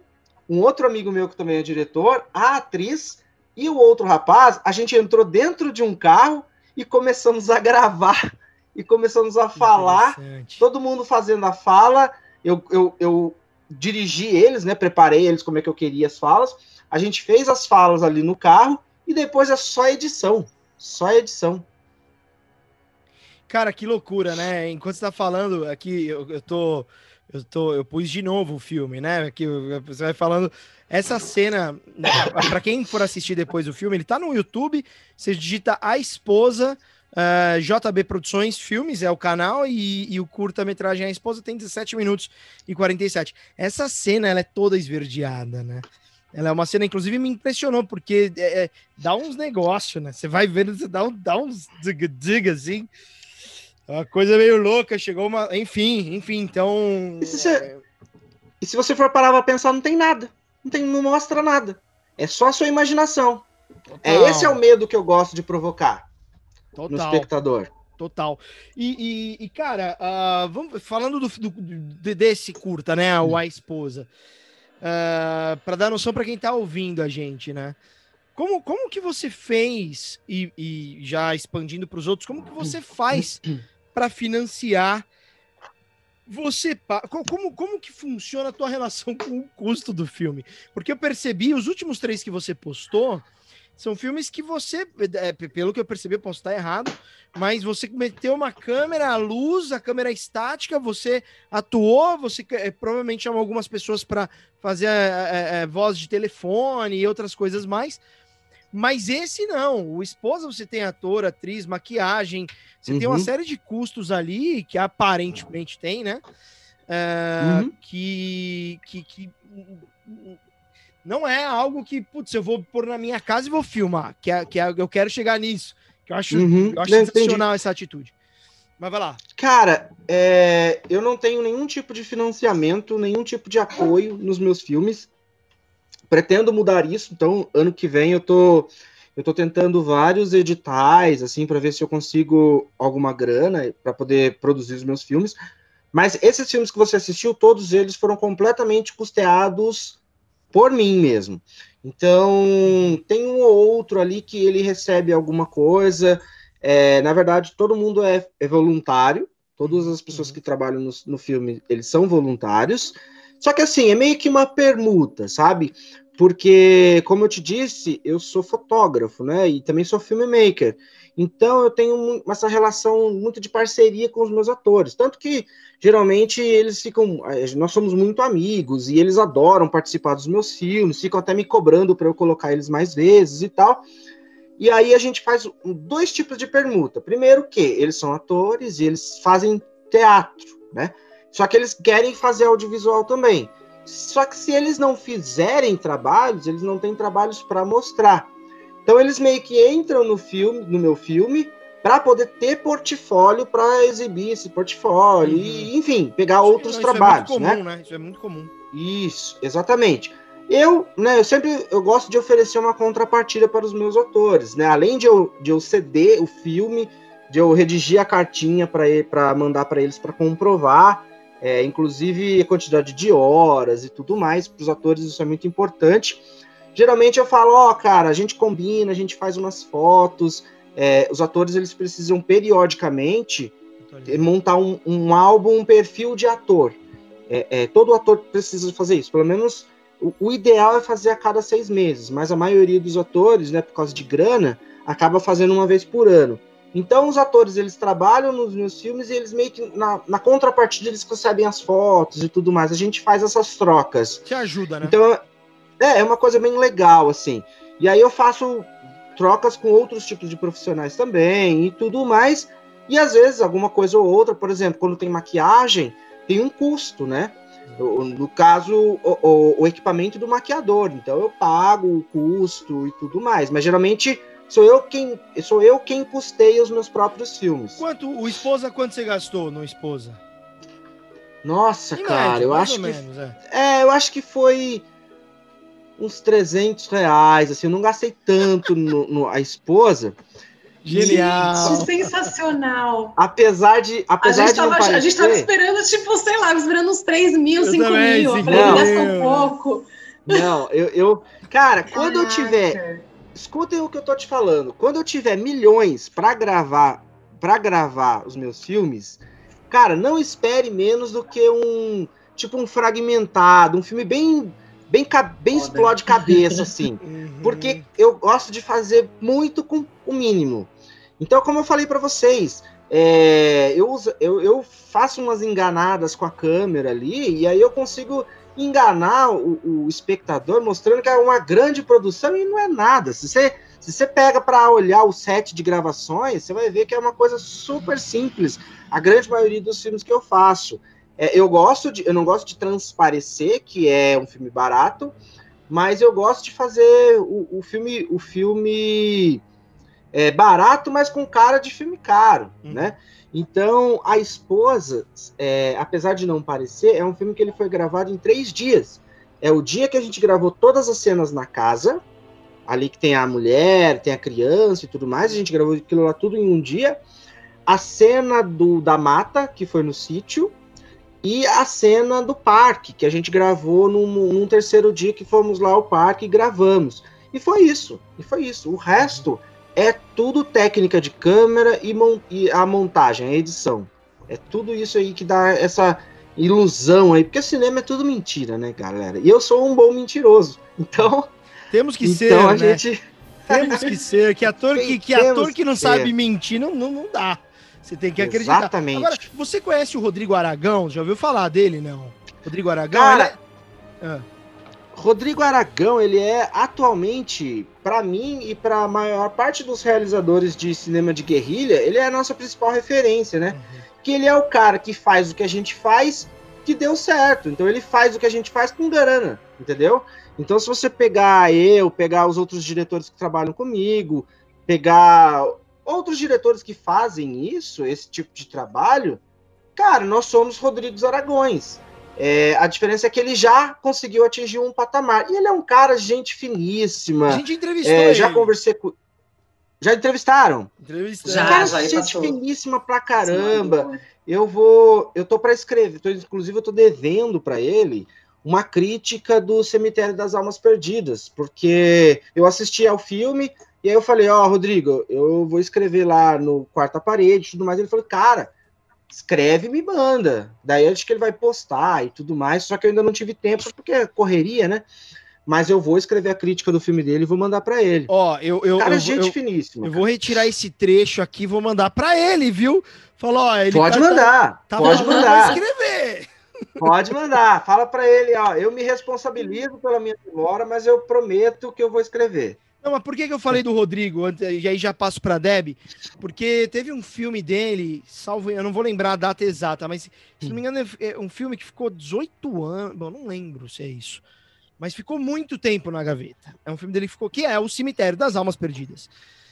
I: um outro amigo meu que também é diretor, a atriz e o outro rapaz. A gente entrou dentro de um carro e começamos a gravar <laughs> e começamos a falar, todo mundo fazendo a fala. Eu, eu, eu dirigi eles, né? Preparei eles como é que eu queria as falas. A gente fez as falas ali no carro e depois é só edição. Só edição.
B: Cara, que loucura, né? Enquanto você tá falando aqui, eu, eu tô. Eu, tô, eu pus de novo o filme, né? Aqui você vai falando. Essa cena, né, para quem for assistir depois o filme, ele tá no YouTube. Você digita a esposa Uh, JB Produções Filmes é o canal e, e o curta-metragem A Esposa tem 17 minutos e 47. Essa cena ela é toda esverdeada, né? Ela é uma cena, inclusive, me impressionou, porque é, é, dá uns negócios, né? Você vai vendo, você dá, um, dá uns dig assim. É uma coisa meio louca, chegou uma. Enfim, enfim, então.
I: E se você, e se você for parar pra pensar, não tem nada. Não, tem, não mostra nada. É só a sua imaginação. É esse é o medo que eu gosto de provocar. Total. no espectador.
B: Total. E, e, e cara, uh, vamos, falando do, do, desse curta, né? O A Esposa. Uh, ah, para dar noção para quem tá ouvindo a gente, né? Como, como que você fez, e, e já expandindo para os outros, como que você faz para financiar você como, como que funciona a tua relação <laughs> com o custo do filme? Porque eu percebi, os últimos três que você postou, são filmes que você, é, pelo que eu percebi, eu posso estar errado, mas você meteu uma câmera, a luz, a câmera estática, você atuou, você é, provavelmente chamou algumas pessoas para fazer é, é, voz de telefone e outras coisas mais. Mas esse não. O esposa você tem ator, atriz, maquiagem, você uhum. tem uma uhum. série de custos ali que aparentemente tem, né? É, uhum. que, que, que não é algo que, putz, eu vou pôr na minha casa e vou filmar, que, é, que é, eu quero chegar nisso. Que eu acho, uhum, eu acho sensacional essa atitude. Mas vai lá.
I: Cara, é, eu não tenho nenhum tipo de financiamento, nenhum tipo de apoio nos meus filmes. Pretendo mudar isso, então ano que vem eu tô eu tô tentando vários editais assim para ver se eu consigo alguma grana para poder produzir os meus filmes. Mas esses filmes que você assistiu, todos eles foram completamente custeados por mim mesmo. Então, tem um ou outro ali que ele recebe alguma coisa. É, na verdade, todo mundo é, é, voluntário. Todas as pessoas que trabalham no, no filme, eles são voluntários. Só que assim, é meio que uma permuta, sabe? Porque, como eu te disse, eu sou fotógrafo, né? E também sou filmmaker. Então eu tenho essa relação muito de parceria com os meus atores. Tanto que geralmente eles ficam. Nós somos muito amigos e eles adoram participar dos meus filmes, ficam até me cobrando para eu colocar eles mais vezes e tal. E aí a gente faz dois tipos de permuta. Primeiro que eles são atores e eles fazem teatro, né? Só que eles querem fazer audiovisual também. Só que se eles não fizerem trabalhos, eles não têm trabalhos para mostrar. Então eles meio que entram no filme, no meu filme, para poder ter portfólio para exibir esse portfólio uhum. e, enfim, pegar outros não, trabalhos,
B: isso é
I: comum,
B: né? né? Isso é muito comum.
I: Isso, exatamente. Eu, né, eu sempre eu gosto de oferecer uma contrapartida para os meus autores, né? Além de eu, de eu ceder o filme, de eu redigir a cartinha para mandar para eles para comprovar, é, inclusive a quantidade de horas e tudo mais, para os atores isso é muito importante. Geralmente eu falo, ó, oh, cara, a gente combina, a gente faz umas fotos. É, os atores eles precisam periodicamente montar um, um, álbum, um perfil de ator. É, é, todo ator precisa fazer isso. Pelo menos o, o, ideal é fazer a cada seis meses, mas a maioria dos atores, né, por causa de grana, acaba fazendo uma vez por ano. Então os atores eles trabalham nos meus filmes e eles meio que na, na contrapartida eles recebem as fotos e tudo mais. A gente faz essas trocas.
B: Te ajuda, né?
I: Então é, é uma coisa bem legal, assim. E aí eu faço trocas com outros tipos de profissionais também e tudo mais. E às vezes alguma coisa ou outra, por exemplo, quando tem maquiagem, tem um custo, né? No caso, o, o, o, equipamento do maquiador. Então eu pago o custo e tudo mais. Mas geralmente sou eu quem sou eu quem custeia os meus próprios filmes.
B: Quanto o esposa quanto você gastou no esposa?
I: Nossa, em cara, média, eu acho que menos, é. é, eu acho que foi uns 300 reais, assim, eu não gastei tanto no, no a esposa.
H: Genial! Gente, sensacional!
I: Apesar de. Apesar a, gente
H: de tava, parecer... a gente tava esperando, tipo, sei lá, esperando uns 3 mil, eu 5 também, mil. Eu falei, um pouco.
I: Não, eu, eu. Cara, quando Caraca. eu tiver. Escutem o que eu tô te falando. Quando eu tiver milhões para gravar para gravar os meus filmes, cara, não espere menos do que um tipo um fragmentado, um filme bem bem, bem explode cabeça, assim. <laughs> Uhum. Porque eu gosto de fazer muito com o mínimo. Então, como eu falei para vocês, é, eu, eu, eu, faço umas enganadas com a câmera ali, e aí eu consigo enganar o, o, espectador, mostrando que é uma grande produção e não é nada. Se você, Se você pega para olhar o set de gravações, você vai ver que é uma coisa super simples. A grande maioria dos filmes que eu faço. É, eu gosto de, eu não gosto de transparecer que é um filme barato, mas eu gosto de fazer o, o filme, o filme é, barato, mas com cara de filme caro, hum. né? Então, a esposa, é, apesar de não parecer, é um filme que ele foi gravado em três dias. É o dia que a gente gravou todas as cenas na casa, ali que tem a mulher, tem a criança e tudo mais, a gente gravou aquilo lá tudo em um dia. A cena do da mata, que foi no sítio, e a cena do parque, que a gente gravou num, num terceiro dia que fomos lá ao parque e gravamos. E foi isso, e foi isso. O resto é tudo técnica de câmera e, mon e a montagem, a edição. É tudo isso aí que dá essa ilusão aí, porque cinema é tudo mentira, né, galera? E eu sou um bom mentiroso. <laughs> Então,
B: temos que então ser, a né? gente temos que ser, que ator que, que ator que não sabe mentir não, não, não dá. Você tem que acreditar.
I: Exatamente. Agora,
B: você conhece o Rodrigo Aragão? Já ouviu falar dele, não? Rodrigo Aragão?
I: Cara, é... ah. Rodrigo Aragão, ele é atualmente, para mim e para a maior parte dos realizadores de cinema de guerrilha, ele é a nossa principal referência, né? Uhum. Que ele é o cara que faz o que a gente faz que deu certo. Então ele faz o que a gente faz com grana, entendeu? Então se você pegar eu, pegar os outros diretores que trabalham comigo, pegar outros diretores que fazem isso, esse tipo de trabalho, cara, nós somos Rodrigues Aragões. É, a diferença é que ele já conseguiu atingir um patamar. E ele é um cara, gente finíssima. A
B: gente entrevistou
I: é, Já conversei com. Já entrevistaram?
B: Entrevistaram.
I: Já, cara, já gente passou. finíssima pra caramba. Sim, eu vou. Eu tô para escrever. Tô, inclusive, eu tô devendo para ele uma crítica do Cemitério das Almas Perdidas. Porque eu assisti ao filme. E aí eu falei, ó, oh, Rodrigo, eu vou escrever lá no quarta parede e tudo mais. Ele falou, cara, escreve e me manda. Daí acho que ele vai postar e tudo mais, só que eu ainda não tive tempo, porque é correria, né? Mas eu vou escrever a crítica do filme dele e vou mandar para ele.
B: Ó, eu, eu,
I: cara,
B: eu,
I: gente
B: eu,
I: finíssima.
B: Eu cara. vou retirar esse trecho aqui e vou mandar para ele, viu? Falou, ó, ele
I: pode tá, mandar, tá, pode mandar.
B: escrever.
I: Pode mandar. Fala para ele, ó, eu me responsabilizo pela minha demora, mas eu prometo que eu vou escrever.
B: Não, mas por que, que eu falei do Rodrigo? E aí já passo para Deb? Porque teve um filme dele, salvo, eu não vou lembrar a data exata, mas se não me engano é um filme que ficou 18 anos, bom, não lembro se é isso, mas ficou muito tempo na gaveta. É um filme dele que ficou, que é o Cemitério das Almas Perdidas.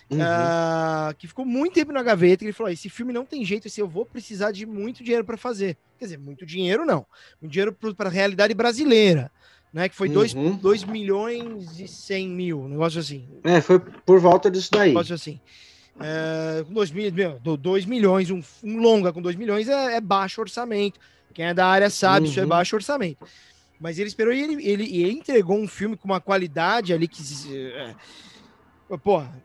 B: Uhum. Uh, que ficou muito tempo na gaveta e ele falou: esse filme não tem jeito, esse eu vou precisar de muito dinheiro para fazer. Quer dizer, muito dinheiro não, muito dinheiro para a realidade brasileira né? Que foi 2 uhum. milhões e 100 mil, um negócio assim.
I: É, foi por volta disso daí.
B: Um negócio assim. É, com 2 dois milhões, um, um, longa com 2 milhões é, é, baixo orçamento. Quem é da área sabe, uhum. isso é uhum. baixo orçamento. Mas ele esperou e ele, ele, ele, entregou um filme com uma qualidade ali que. É, porra,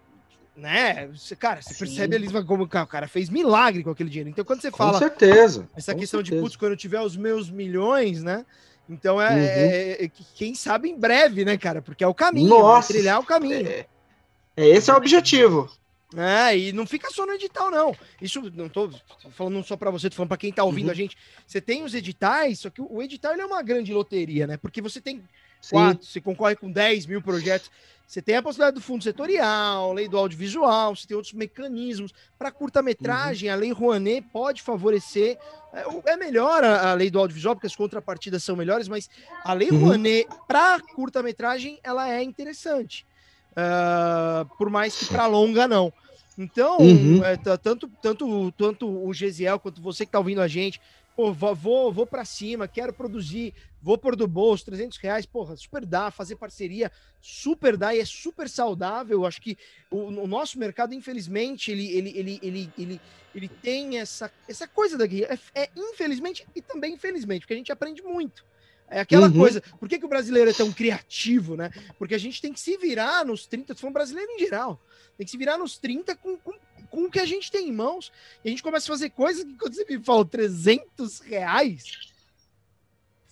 B: né? Você, cara, você Sim. percebe ali como o cara fez milagre com aquele dinheiro. Então, quando você fala.
I: Com certeza.
B: Essa questão
I: certeza.
B: de, putz, quando eu tiver os meus milhões, né? Então é, uhum. é, é, quem sabe em breve, né, cara? Porque é o caminho, né?
I: Nossa,
B: trilhar o caminho.
I: É, é, esse é o objetivo.
B: É, e não fica só no edital, não. Isso não tô falando só para você, tô falando para quem tá ouvindo uhum. a gente. Você tem os editais, só que o edital é uma grande loteria, né? Porque você tem quatro, você concorre com 10 mil projetos. Você tem a possibilidade do fundo setorial, lei do audiovisual, você tem outros mecanismos. Para curta-metragem, uhum. a lei Rouanet pode favorecer. É, é melhor a, a, lei do audiovisual, porque as contrapartidas são melhores, mas a lei uhum. Rouanet para curta-metragem ela é interessante. Uh, por mais que para longa não. Então, uhum. é, tanto, tanto, tanto o Gesiel quanto você que está ouvindo a gente, pô, vou, vou para cima, quero produzir, vou pôr do bolso, 300 reais, porra, super dá, fazer parceria, super dá e é super saudável. Acho que o, o nosso mercado, infelizmente, ele, ele, ele, ele, ele, ele tem essa, essa coisa daqui. É, é infelizmente e também infelizmente, porque a gente aprende muito. É aquela uhum. coisa. Por que, que o brasileiro é tão criativo, né? Porque a gente tem que se virar nos 30, se for um brasileiro em geral, tem que se virar nos 30 com, com, com o que a gente tem em mãos. E a gente começa a fazer coisas que quando <laughs> você me fala 300 reais,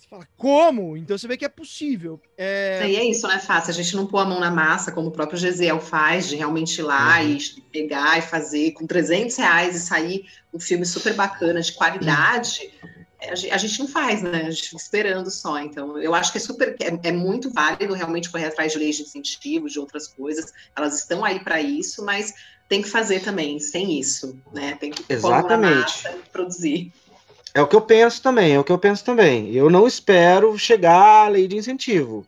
B: fala, como? Então você vê que é possível.
H: É... E é isso, né, fácil. A gente não pôr a mão na massa, como o próprio Gesiel faz, de realmente ir lá uhum. e pegar e fazer com 300 reais e sair um filme super bacana, de qualidade. Uhum. A gente não faz, né? A gente fica esperando só. Então, eu acho que é super, é, é muito válido realmente correr atrás de leis de incentivo, de outras coisas. Elas estão aí para isso, mas tem que fazer também, sem isso, né? Tem que
I: Exatamente.
H: Massa, produzir.
I: É o que eu penso também, é o que eu penso também. Eu não espero chegar à lei de incentivo.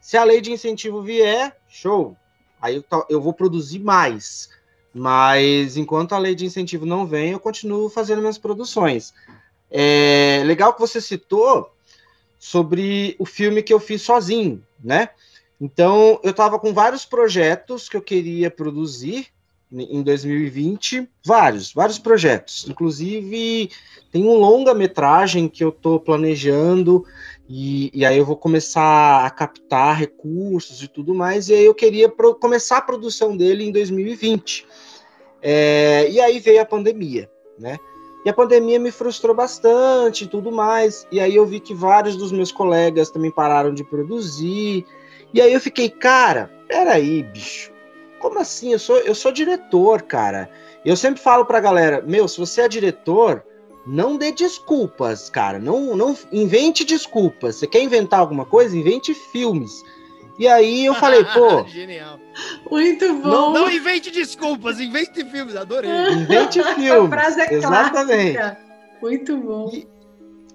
I: Se a lei de incentivo vier, show. Aí eu, eu vou produzir mais. Mas enquanto a lei de incentivo não vem, eu continuo fazendo minhas produções. É legal que você citou sobre o filme que eu fiz sozinho, né? Então, eu estava com vários projetos que eu queria produzir em 2020, vários, vários projetos. Inclusive, tem um longa-metragem que eu estou planejando, e, e, aí eu vou começar a captar recursos e tudo mais, e aí eu queria pro, começar a produção dele em 2020. É, e aí veio a pandemia, né? E a pandemia me frustrou bastante e tudo mais. E aí eu vi que vários dos meus colegas também pararam de produzir. E aí eu fiquei, cara, peraí, bicho. Como assim? Eu sou, eu sou diretor, cara. Eu sempre falo pra galera, meu, se você é diretor, não dê desculpas, cara. Não, não invente desculpas. Você quer inventar alguma coisa? Invente filmes. E aí eu falei, <laughs> pô.
B: Genial.
H: Muito bom.
B: Não, não, invente desculpas, invente filmes, adorei.
I: Invente filmes. A frase é Exatamente. Clássica.
H: Muito bom.
I: E,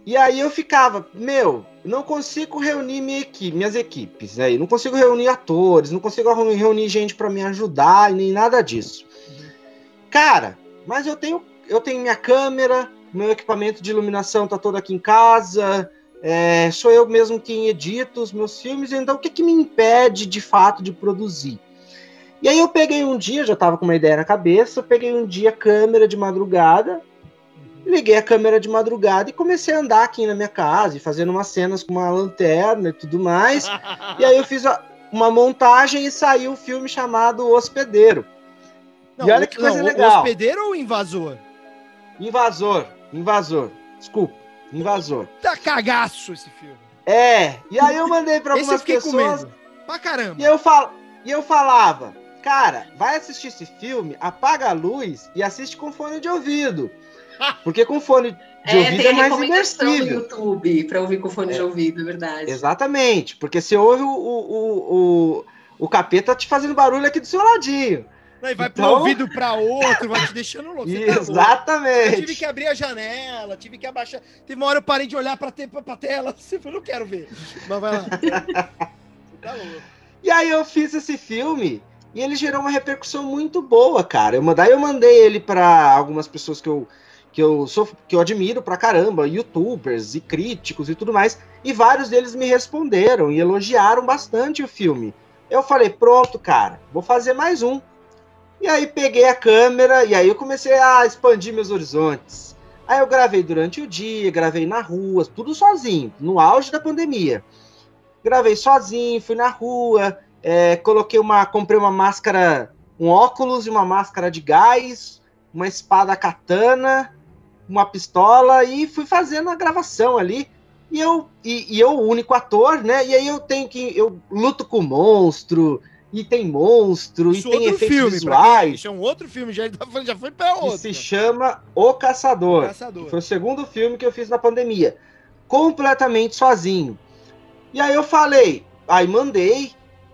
I: e, aí eu ficava, meu, não consigo reunir minha equipe, minhas equipes, aí, né? não consigo reunir atores, não consigo reunir gente para me ajudar, nem nada disso. Cara, mas eu tenho, eu tenho minha câmera, meu equipamento de iluminação tá todo aqui em casa, é, sou eu mesmo quem edita os meus filmes, então o que, que me impede de fato de produzir? E aí eu peguei um dia, já estava com uma ideia na cabeça, peguei um dia câmera de madrugada, liguei a câmera de madrugada e comecei a andar aqui na minha casa, e fazendo umas cenas com uma lanterna e tudo mais. e aí eu fiz uma montagem e saiu o um filme chamado O Hospedeiro.
B: Não, e olha que coisa não, legal. Hospedeiro ou invasor?
I: Invasor, invasor. Desculpa. Invasor.
B: Tá cagaço esse filme.
I: É, e aí eu mandei para algumas pessoas.
B: Pra caramba.
I: E eu, fal... e eu falava, cara, vai assistir esse filme, apaga a luz e assiste com fone de ouvido. <laughs> Porque com fone de é, ouvido é mais imersivo. no
H: YouTube para ouvir com fone é. de ouvido, é verdade.
I: Exatamente, porque você ouve o, o, o, o capeta te fazendo barulho aqui do seu ladinho.
B: E vai então... pro ouvido para outro, vai te deixando louco.
I: Tá Exatamente.
B: eu tive que abrir a janela, tive que abaixar. Teve uma hora eu parei de olhar pra, ter, pra, pra tela. <laughs> Eu não quero ver. Mas vai lá. <laughs>
I: tá louco. E aí eu fiz esse filme e ele gerou uma repercussão muito boa, cara. Eu, daí eu mandei ele para algumas pessoas que eu, que eu sou que eu admiro pra caramba, youtubers e críticos e tudo mais, e vários deles me responderam e elogiaram bastante o filme. Eu falei, pronto, cara, vou fazer mais um. E aí peguei a câmera e aí eu comecei a expandir meus horizontes. Aí eu gravei durante o dia, gravei na rua, tudo sozinho, no auge da pandemia. Gravei sozinho, fui na rua, é, coloquei uma, comprei uma máscara, um óculos e uma máscara de gás, uma espada katana, uma pistola e fui fazendo a gravação ali. E eu, e, e eu, o único ator, né? E aí eu tenho que. Eu luto com monstro, e tem monstro, Isso e tem efeitos filme, visuais.
B: Isso é um outro filme, já, tá já foi para outro.
I: Se chama O Caçador. o Caçador. Foi o segundo filme que eu fiz na pandemia. Completamente sozinho. E aí eu falei, aí mandei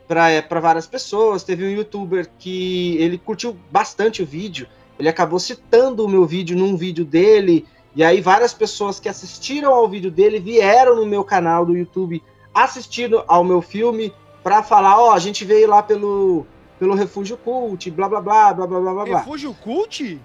I: para várias pessoas. Teve um youtuber que ele curtiu bastante o vídeo. Ele acabou citando o meu vídeo num vídeo dele. E aí várias pessoas que assistiram ao vídeo dele vieram no meu canal do YouTube assistindo ao meu filme para falar, ó, a gente veio lá pelo, pelo Refúgio Cult, blá blá blá, blá blá blá blá.
B: Refúgio Cult?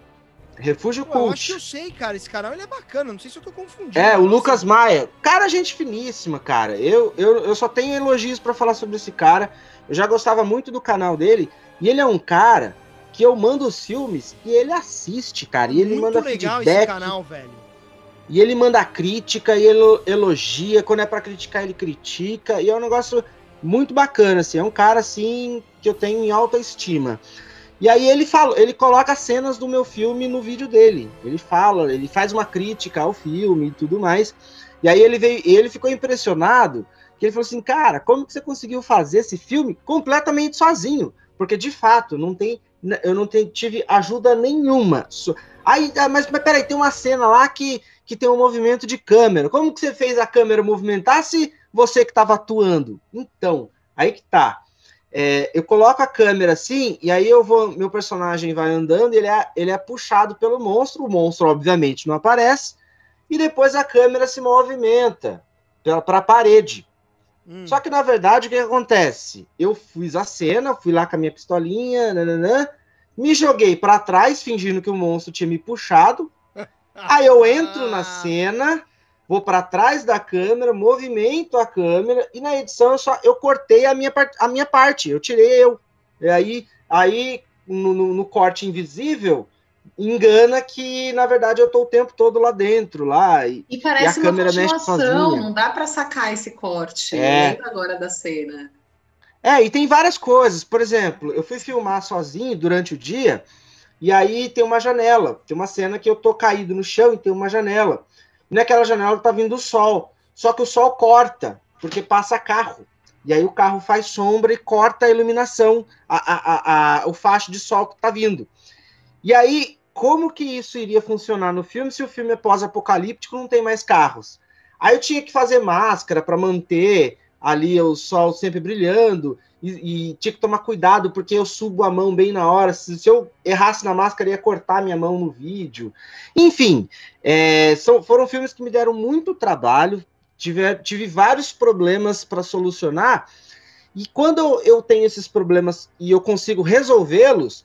I: Refúgio Pô, Cult. Eu
B: acho que eu sei, cara. Esse canal ele é bacana. Não sei se eu tô confundindo.
I: É, o Lucas Maia. Cara, gente finíssima, cara. Eu, eu, eu só tenho elogios para falar sobre esse cara. Eu já gostava muito do canal dele. E ele é um cara que eu mando os filmes e ele assiste, cara. E ele muito manda legal feedback. esse
B: canal, velho.
I: E ele manda crítica e ele elogia. Quando é para criticar, ele critica. E é um negócio muito bacana, assim, é um cara assim que eu tenho em alta estima. E aí ele fala, ele coloca cenas do meu filme no vídeo dele. Ele fala, ele faz uma crítica ao filme e tudo mais. E aí ele veio, ele ficou impressionado, que ele falou assim, cara, como que você conseguiu fazer esse filme completamente sozinho? Porque de fato não tem, eu não tive ajuda nenhuma. Aí, ah, mas, mas peraí, tem uma cena lá que que tem um movimento de câmera. Como que você fez a câmera movimentar se você que estava atuando? Então, aí que tá. É, eu coloco a câmera assim, e aí eu vou, meu personagem vai andando, ele é, ele é puxado pelo monstro, o monstro obviamente não aparece, e depois a câmera se movimenta para a parede. Hum. Só que na verdade o que acontece? Eu fiz a cena, fui lá com a minha pistolinha, nananã, me joguei para trás, fingindo que o monstro tinha me puxado. <laughs> Aí eu entro na cena, vou para trás da câmera, movimento a câmera e na edição eu só eu cortei a minha, a minha parte, eu tirei eu. E aí, aí no, no, no, corte invisível engana que na verdade eu tô o tempo todo lá dentro, lá
H: e, e parece e a câmera uma continuação, não dá para sacar esse corte. É. Agora da cena.
I: É, e tem várias coisas. Por exemplo, eu fui filmar sozinho durante o dia. E aí tem uma janela, tem uma cena que eu tô caído no chão e tem uma janela. E naquela janela tá vindo o sol. Só que o sol corta, porque passa carro. E aí o carro faz sombra e corta a iluminação, a, a, a, o facho de sol que tá vindo. E aí, como que isso iria funcionar no filme se o filme é pós-apocalíptico não tem mais carros? Aí eu tinha que fazer máscara para manter ali o sol sempre brilhando e, e, tinha que tomar cuidado porque eu subo a mão bem na hora. Se, se eu errasse na máscara, ia cortar minha mão no vídeo. Enfim, é, são, foram filmes que me deram muito trabalho. Tive, tive vários problemas para solucionar. E quando eu tenho esses problemas e eu consigo resolvê-los,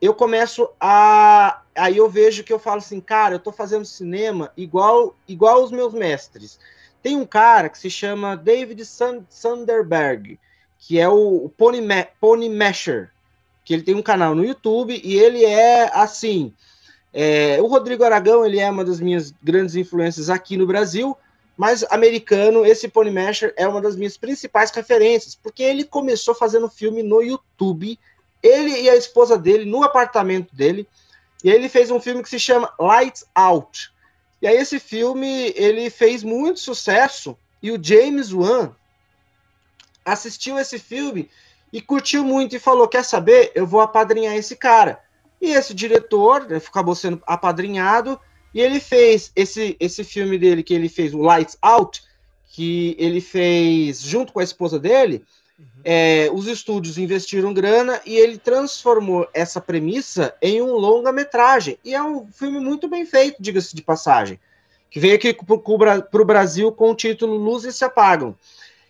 I: eu começo a. Aí eu vejo que eu falo assim, cara, eu estou fazendo cinema igual, igual os meus mestres. Tem um cara que se chama David Sanderberg que é o, Pony, Ma Pony Masher, que ele tem um canal no YouTube e ele é assim. É, o Rodrigo Aragão ele é uma das minhas grandes influências aqui no Brasil, mas americano, esse Pony Masher é uma das minhas principais referências, porque ele começou fazendo filme no YouTube, ele e a esposa dele no apartamento dele, e aí ele fez um filme que se chama Lights Out. E aí esse filme ele fez muito sucesso e o James Wan, assistiu esse filme e curtiu muito e falou: Quer saber? Eu vou apadrinhar esse cara. E esse diretor né, acabou sendo apadrinhado e ele fez esse, esse filme dele que ele fez, o Lights Out, que ele fez junto com a esposa dele. Uhum. É, os estúdios investiram grana e ele transformou essa premissa em um longa-metragem. E é um filme muito bem feito, diga-se de passagem. Que veio aqui para o Brasil com o título Luzes se Apagam.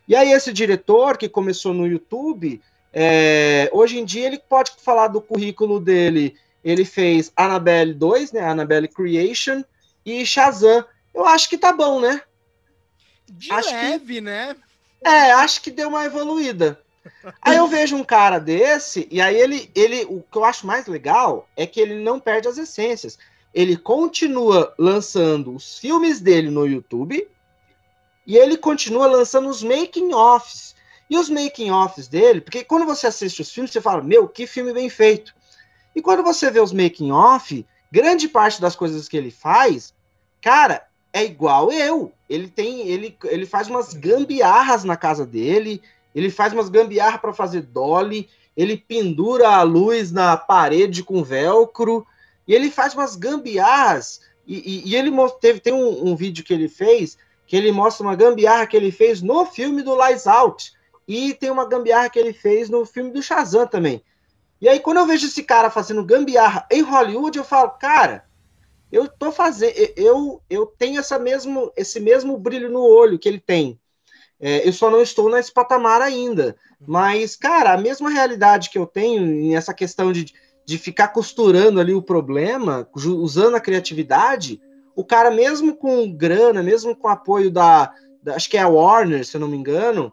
I: E aí, esse diretor que começou no YouTube, é, hoje em dia ele pode falar do currículo dele. Ele fez Annabelle 2, né? Annabelle Creation e Shazam. Eu acho que tá bom, né?
B: De acho leve, que, né?
I: É, acho que deu uma evoluída. Aí eu vejo um cara desse, e aí ele, ele. O que eu acho mais legal é que ele não perde as essências. Ele continua lançando os filmes dele no YouTube, e ele continua lançando os making-offs. E os making-offs dele, porque quando você assiste os filmes, você fala, meu, que filme bem feito. E quando você vê os making-off, grande parte das coisas que ele faz, cara, é igual eu. Ele tem, ele, ele faz umas gambiarras na casa dele, ele faz umas gambiarras para fazer dolly, ele pendura a luz na parede com velcro, e ele faz umas gambiarras. E, e, e ele teve, tem um, um vídeo que ele fez que ele mostra uma gambiarra que ele fez no filme do Lights Out. E tem uma gambiarra que ele fez no filme do Shazam também. E aí, quando eu vejo esse cara fazendo gambiarra em Hollywood, eu falo, cara, eu tô fazendo. Eu, eu tenho essa mesmo, esse mesmo brilho no olho que ele tem. É, eu só não estou nesse patamar ainda. Mas, cara, a mesma realidade que eu tenho nessa questão de, de ficar costurando ali o problema, usando a criatividade, o cara, mesmo com grana, mesmo com apoio da, da acho que é a Warner, se eu não me engano,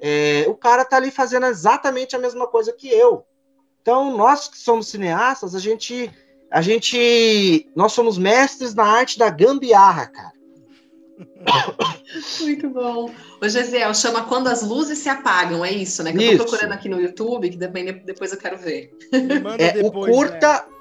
I: é, o cara tá ali fazendo exatamente a mesma coisa que eu. Então, nós que somos cineastas, a gente, a gente, nós somos mestres na arte da gambiarra, cara. <coughs>
H: Muito bom. O Gesiel chama Quando as Luzes se Apagam, é isso, né? Que isso. eu tô procurando aqui no YouTube, que depois eu quero ver.
I: É, depois, o curta, né?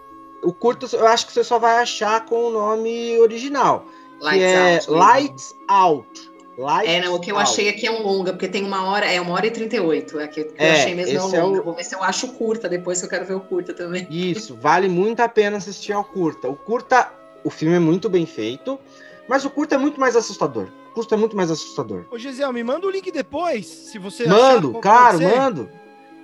I: O curto eu acho que você só vai achar com o nome original. Lights que é Out. Lights Out.
H: Lights é, não, o que eu out. achei aqui é um longa, porque tem uma hora, é uma hora e 38. É que, que é, eu achei mesmo é um longa. É o... Vou ver se eu acho curta depois, que eu quero ver o curta também.
I: Isso, vale muito a pena assistir ao curta. O curta, o filme é muito bem feito, Mas o curto é muito mais assustador. O curto é muito mais assustador.
B: Ô, Gisele, me manda o link depois, se você
I: Mando, claro, mando.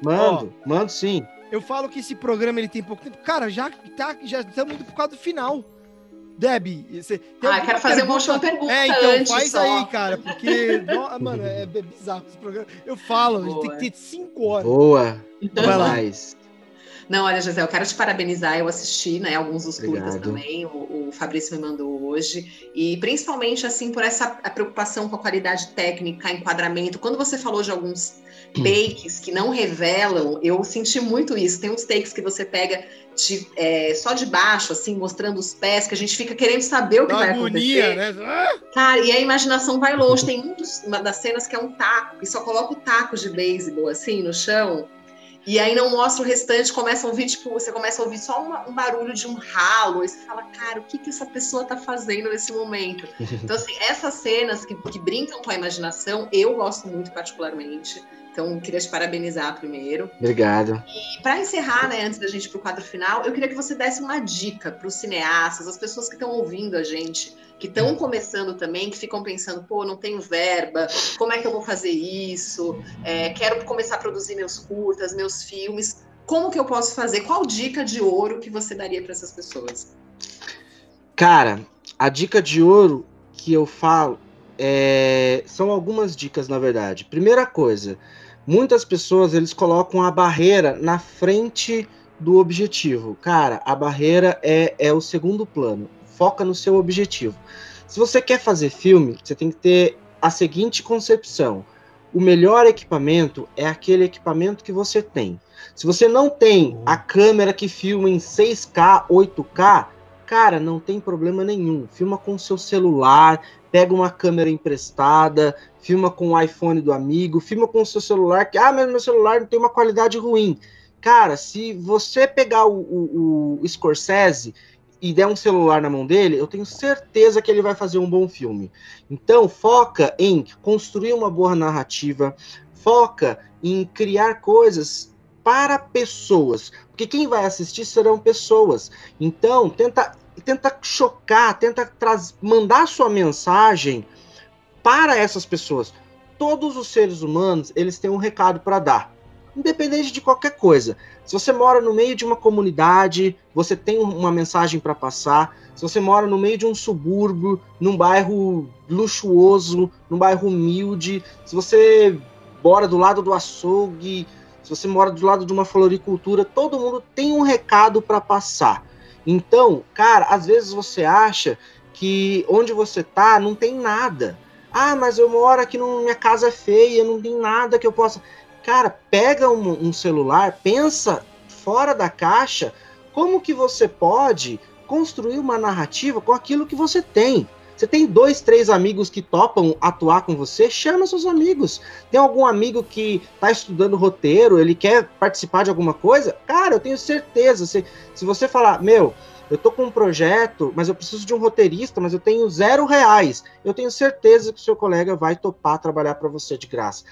I: Mando, Ó, mando sim.
B: Eu falo que esse programa ele tem pouco tempo. Cara, já tá, já estamos indo por causa do final. Deb,
H: você Ah, quero fazer pergunta? uma última pergunta.
B: É, então antes faz só. aí, cara, porque. no, <laughs> mano, é, é, bizarro esse programa. Eu falo, Boa. a gente tem que ter cinco horas.
I: Boa. Vai lá.
H: Não, olha, José, eu quero te parabenizar. Eu assisti, né, alguns dos curtas também. O, o, Fabrício me mandou hoje. E principalmente, assim, por essa preocupação com a qualidade técnica, enquadramento. Quando você falou de alguns hum. takes que não revelam, eu senti muito isso. Tem uns takes que você pega de, é, só de baixo, assim, mostrando os pés, que a gente fica querendo saber o que vai acontecer. Né? Ah! Cara, e a imaginação vai longe. Tem um dos, uma das cenas que é um taco, e só coloca o taco de beisebol, assim, no chão. E aí não mostra o restante, começa a ouvir, tipo, você começa a ouvir só uma, um barulho de um ralo, e você fala, cara, o que, que essa pessoa tá fazendo nesse momento? <laughs> Então, assim, essas cenas que, que brincam com a imaginação, eu gosto muito particularmente. Então, queria te parabenizar primeiro.
I: Obrigado.
H: E para encerrar, né, antes da gente ir para o quadro final, eu queria que você desse uma dica para os cineastas, as pessoas que estão ouvindo a gente, que estão começando também, que ficam pensando, pô, não tenho verba, como é que eu vou fazer isso? É, quero começar a produzir meus curtas, meus filmes. Como que eu posso fazer? Qual dica de ouro que você daria para essas pessoas?
I: Cara, a dica de ouro que eu falo é... são algumas dicas, na verdade. Primeira coisa, muitas pessoas eles colocam a barreira na frente do objetivo. Cara, a barreira é, é o segundo plano. Foca no seu objetivo. Se você quer fazer filme, você tem que ter a seguinte concepção: o melhor equipamento é aquele equipamento que você tem. Se você não tem a câmera que filma em 6K, 8K, cara, não tem problema nenhum. Filma com seu celular, pega uma câmera emprestada, filma com o iPhone do amigo, filma com o seu celular, que, ah, mas meu celular não tem uma qualidade ruim. Cara, se você pegar o, o, o Scorsese e der um celular na mão dele, eu tenho certeza que ele vai fazer um bom filme. Então, foca em construir uma boa narrativa, foca em criar coisas para pessoas, porque quem vai assistir serão pessoas. Então, tenta tenta chocar, tenta mandar sua mensagem para essas pessoas. Todos os seres humanos, eles têm um recado para dar, independente de qualquer coisa. Se você mora no meio de uma comunidade, você tem uma mensagem para passar. Se você mora no meio de um subúrbio, num bairro luxuoso, num bairro humilde, se você mora do lado do açougue, se você mora do lado de uma floricultura, todo mundo tem um recado para passar. Então, cara, às vezes você acha que onde você tá não tem nada. Ah, mas eu moro aqui, no, minha casa é feia, não tem nada que eu possa. Cara, pega um, um celular, pensa fora da caixa, como que você pode construir uma narrativa com aquilo que você tem. Você tem dois, três amigos que topam atuar com você? Chama seus amigos. Tem algum amigo que está estudando roteiro, ele quer participar de alguma coisa? Cara, eu tenho certeza. Se, se você falar, meu, eu tô com um projeto, mas eu preciso de um roteirista, mas eu tenho zero reais. Eu tenho certeza que o seu colega vai topar trabalhar para você de graça.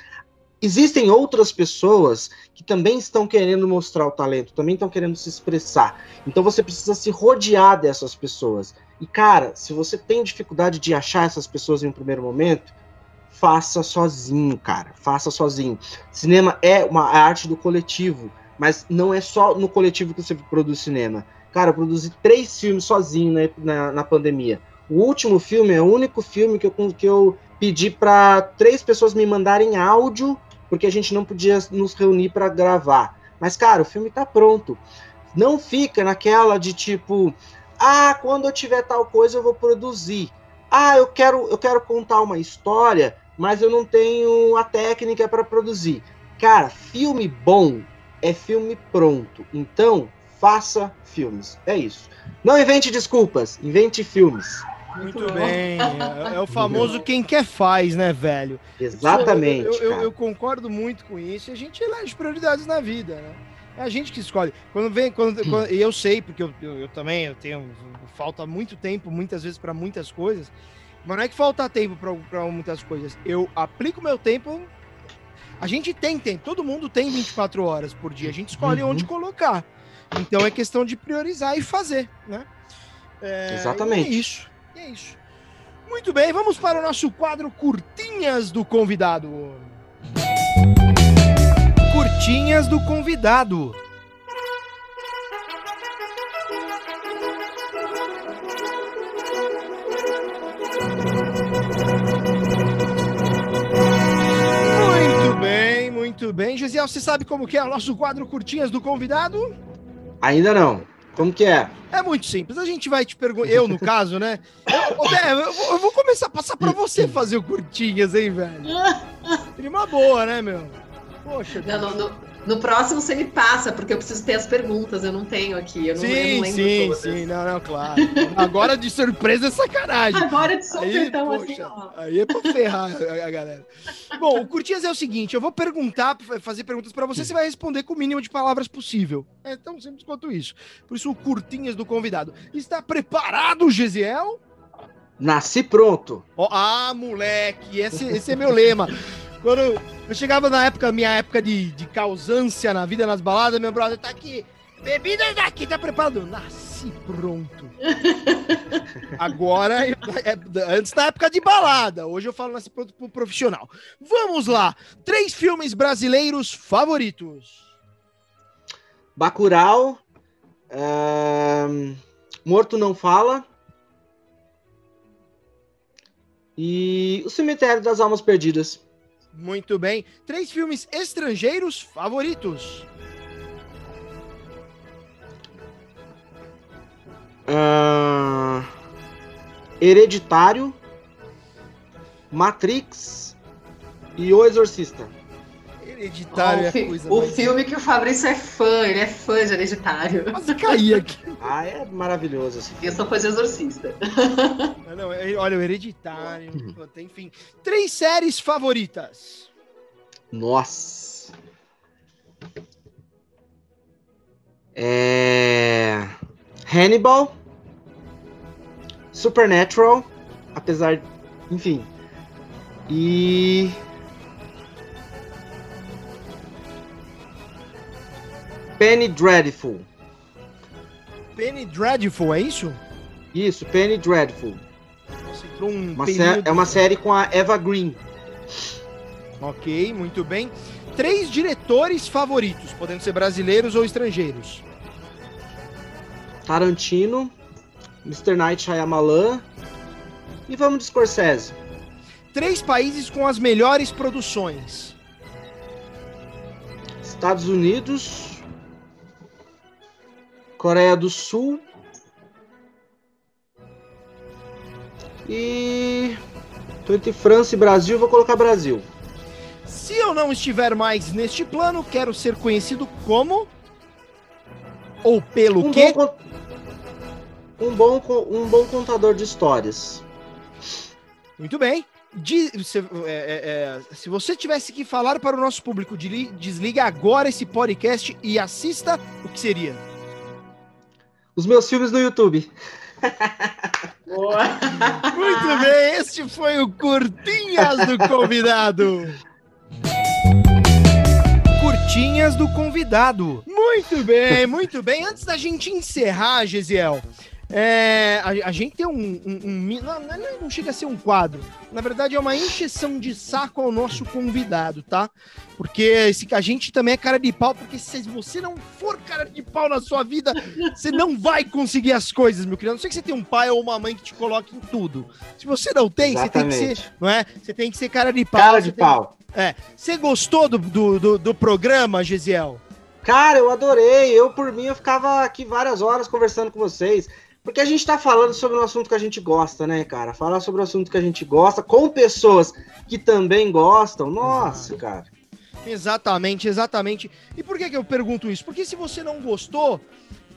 I: Existem outras pessoas que também estão querendo mostrar o talento, também estão querendo se expressar. Então você precisa se rodear dessas pessoas. E cara, se você tem dificuldade de achar essas pessoas em um primeiro momento, faça sozinho, cara. Faça sozinho. Cinema é uma arte do coletivo, mas não é só no coletivo que você produz cinema. Cara, eu produzi três filmes sozinho né, na, na pandemia. O último filme é o único filme que eu, que eu pedi para três pessoas me mandarem áudio, porque a gente não podia nos reunir para gravar. Mas, cara, o filme tá pronto. Não fica naquela de tipo, ah, quando eu tiver tal coisa eu vou produzir. Ah, eu quero, eu quero contar uma história, mas eu não tenho a técnica para produzir. Cara, filme bom é filme pronto. Então, faça filmes. É isso. Não invente desculpas, invente filmes.
B: Muito bem. É, é, o <laughs> famoso quem quer faz, né, velho?
I: Exatamente.
B: Eu, eu, eu, concordo muito com isso. E a gente elege prioridades na vida, né? É a gente que escolhe. Quando vem, quando, quando e eu sei, porque eu, eu, eu, também eu tenho falta muito tempo, muitas vezes para muitas coisas. Mas não é que falta tempo para muitas coisas. Eu aplico meu tempo. A gente tem tempo, todo mundo tem 24 horas por dia. A gente escolhe uhum. onde colocar. Então é questão de priorizar e fazer, né?
I: É, Exatamente.
B: é isso. É isso. Muito bem, vamos para o nosso quadro Curtinhas do Convidado. Curtinhas do Convidado. Muito bem, muito bem. Gisiel, você sabe como que é o nosso quadro Curtinhas do Convidado?
I: Ainda não. Como que é?
B: É muito simples. A gente vai te perguntar. Eu, no caso, né? Eu, eu, eu, vou começar a passar pra você fazer o curtinhas, hein, velho? <laughs> Seria uma boa, né, meu?
H: Poxa. Não, não, não, no próximo você me passa, porque eu preciso ter as perguntas, eu não tenho aqui, eu não,
B: sim,
H: eu não lembro
B: Sim, todas. sim, não, não, claro. Agora de surpresa é sacanagem.
H: Agora de surpresa, assim, ó.
B: Aí é pra ferrar a, galera. Bom, o Curtias é o seguinte, eu vou perguntar, fazer perguntas para você, você vai responder com o mínimo de palavras possível. É tão simples quanto isso. Por isso o Curtinhas do convidado. Está preparado, Gesiel?
I: Nasci pronto.
B: Oh, ah, moleque, esse, esse é meu lema. Quando eu chegava na época, minha época de, de causância na vida, nas baladas, meu brother tá aqui. Bebida daqui, tá preparado? Nasci pronto. <laughs> Agora, é, antes da época de balada. Hoje eu falo nasci pronto pro profissional. Vamos lá. Três filmes brasileiros favoritos.
I: Bacurau. Morto Não Fala. E O Cemitério das Almas Perdidas.
B: Muito bem. Três filmes estrangeiros favoritos.
I: Uh, Hereditário, Matrix e O Exorcista.
B: Hereditário oh, é coisa
H: O mais... filme que o Fabrício é fã, ele é fã de Hereditário.
B: Quase caí aqui.
I: ah, é maravilhoso esse
H: filme. Eu sou fã de Exorcista.
B: Não, não, é, olha, o Hereditário, uhum. enfim. Três séries favoritas.
I: Nossa. É... Hannibal. Supernatural. Apesar. Enfim. E. Penny Dreadful.
B: Penny Dreadful, é isso?
I: Isso, Penny Dreadful. Um uma É uma série com a Eva Green.
B: Ok, muito bem. Três diretores favoritos, podendo ser brasileiros ou estrangeiros.
I: Tarantino, Mr. Night Shyamalan e vamos de Scorsese.
B: Três países com as melhores produções.
I: Estados Unidos, Coreia do Sul e entre França e Brasil, vou colocar Brasil.
B: Se eu não estiver mais neste plano, quero ser conhecido como. Ou pelo
I: um
B: quê?
I: Bom, um, bom, um bom contador de histórias.
B: Muito bem. De, se, é, é, é, se, você tivesse que falar para o nosso público, de, desliga agora esse podcast e assista, o que seria?
I: Os meus filmes no YouTube. <laughs>
B: Boa. Muito bem, este foi o Curtinhas do Convidado. Curtinhas do convidado. Muito bem, muito bem. Antes da gente encerrar, Gesiel, é, a, a, gente tem um. um, um não, não, chega a ser um quadro. Na verdade, é uma encheção de saco ao nosso convidado, tá? Porque esse, a gente também é cara de pau, porque se você não for cara de pau na sua vida, você não vai conseguir as coisas, meu querido. Não sei que você tem um pai ou uma mãe que te coloque em tudo. Se você não tem, Exatamente. você tem que ser, não é? Você tem que ser cara de pau.
I: Cara de pau.
B: É. Você gostou do, do, do, do programa, Gisiel?
I: Cara, eu adorei. Eu, por mim, eu ficava aqui várias horas conversando com vocês. Porque a gente tá falando sobre um assunto que a gente gosta, né, cara? Falar sobre um assunto que a gente gosta, com pessoas que também gostam. Nossa, Exato. cara.
B: Exatamente, exatamente. E por que, que eu pergunto isso? Porque se você não gostou,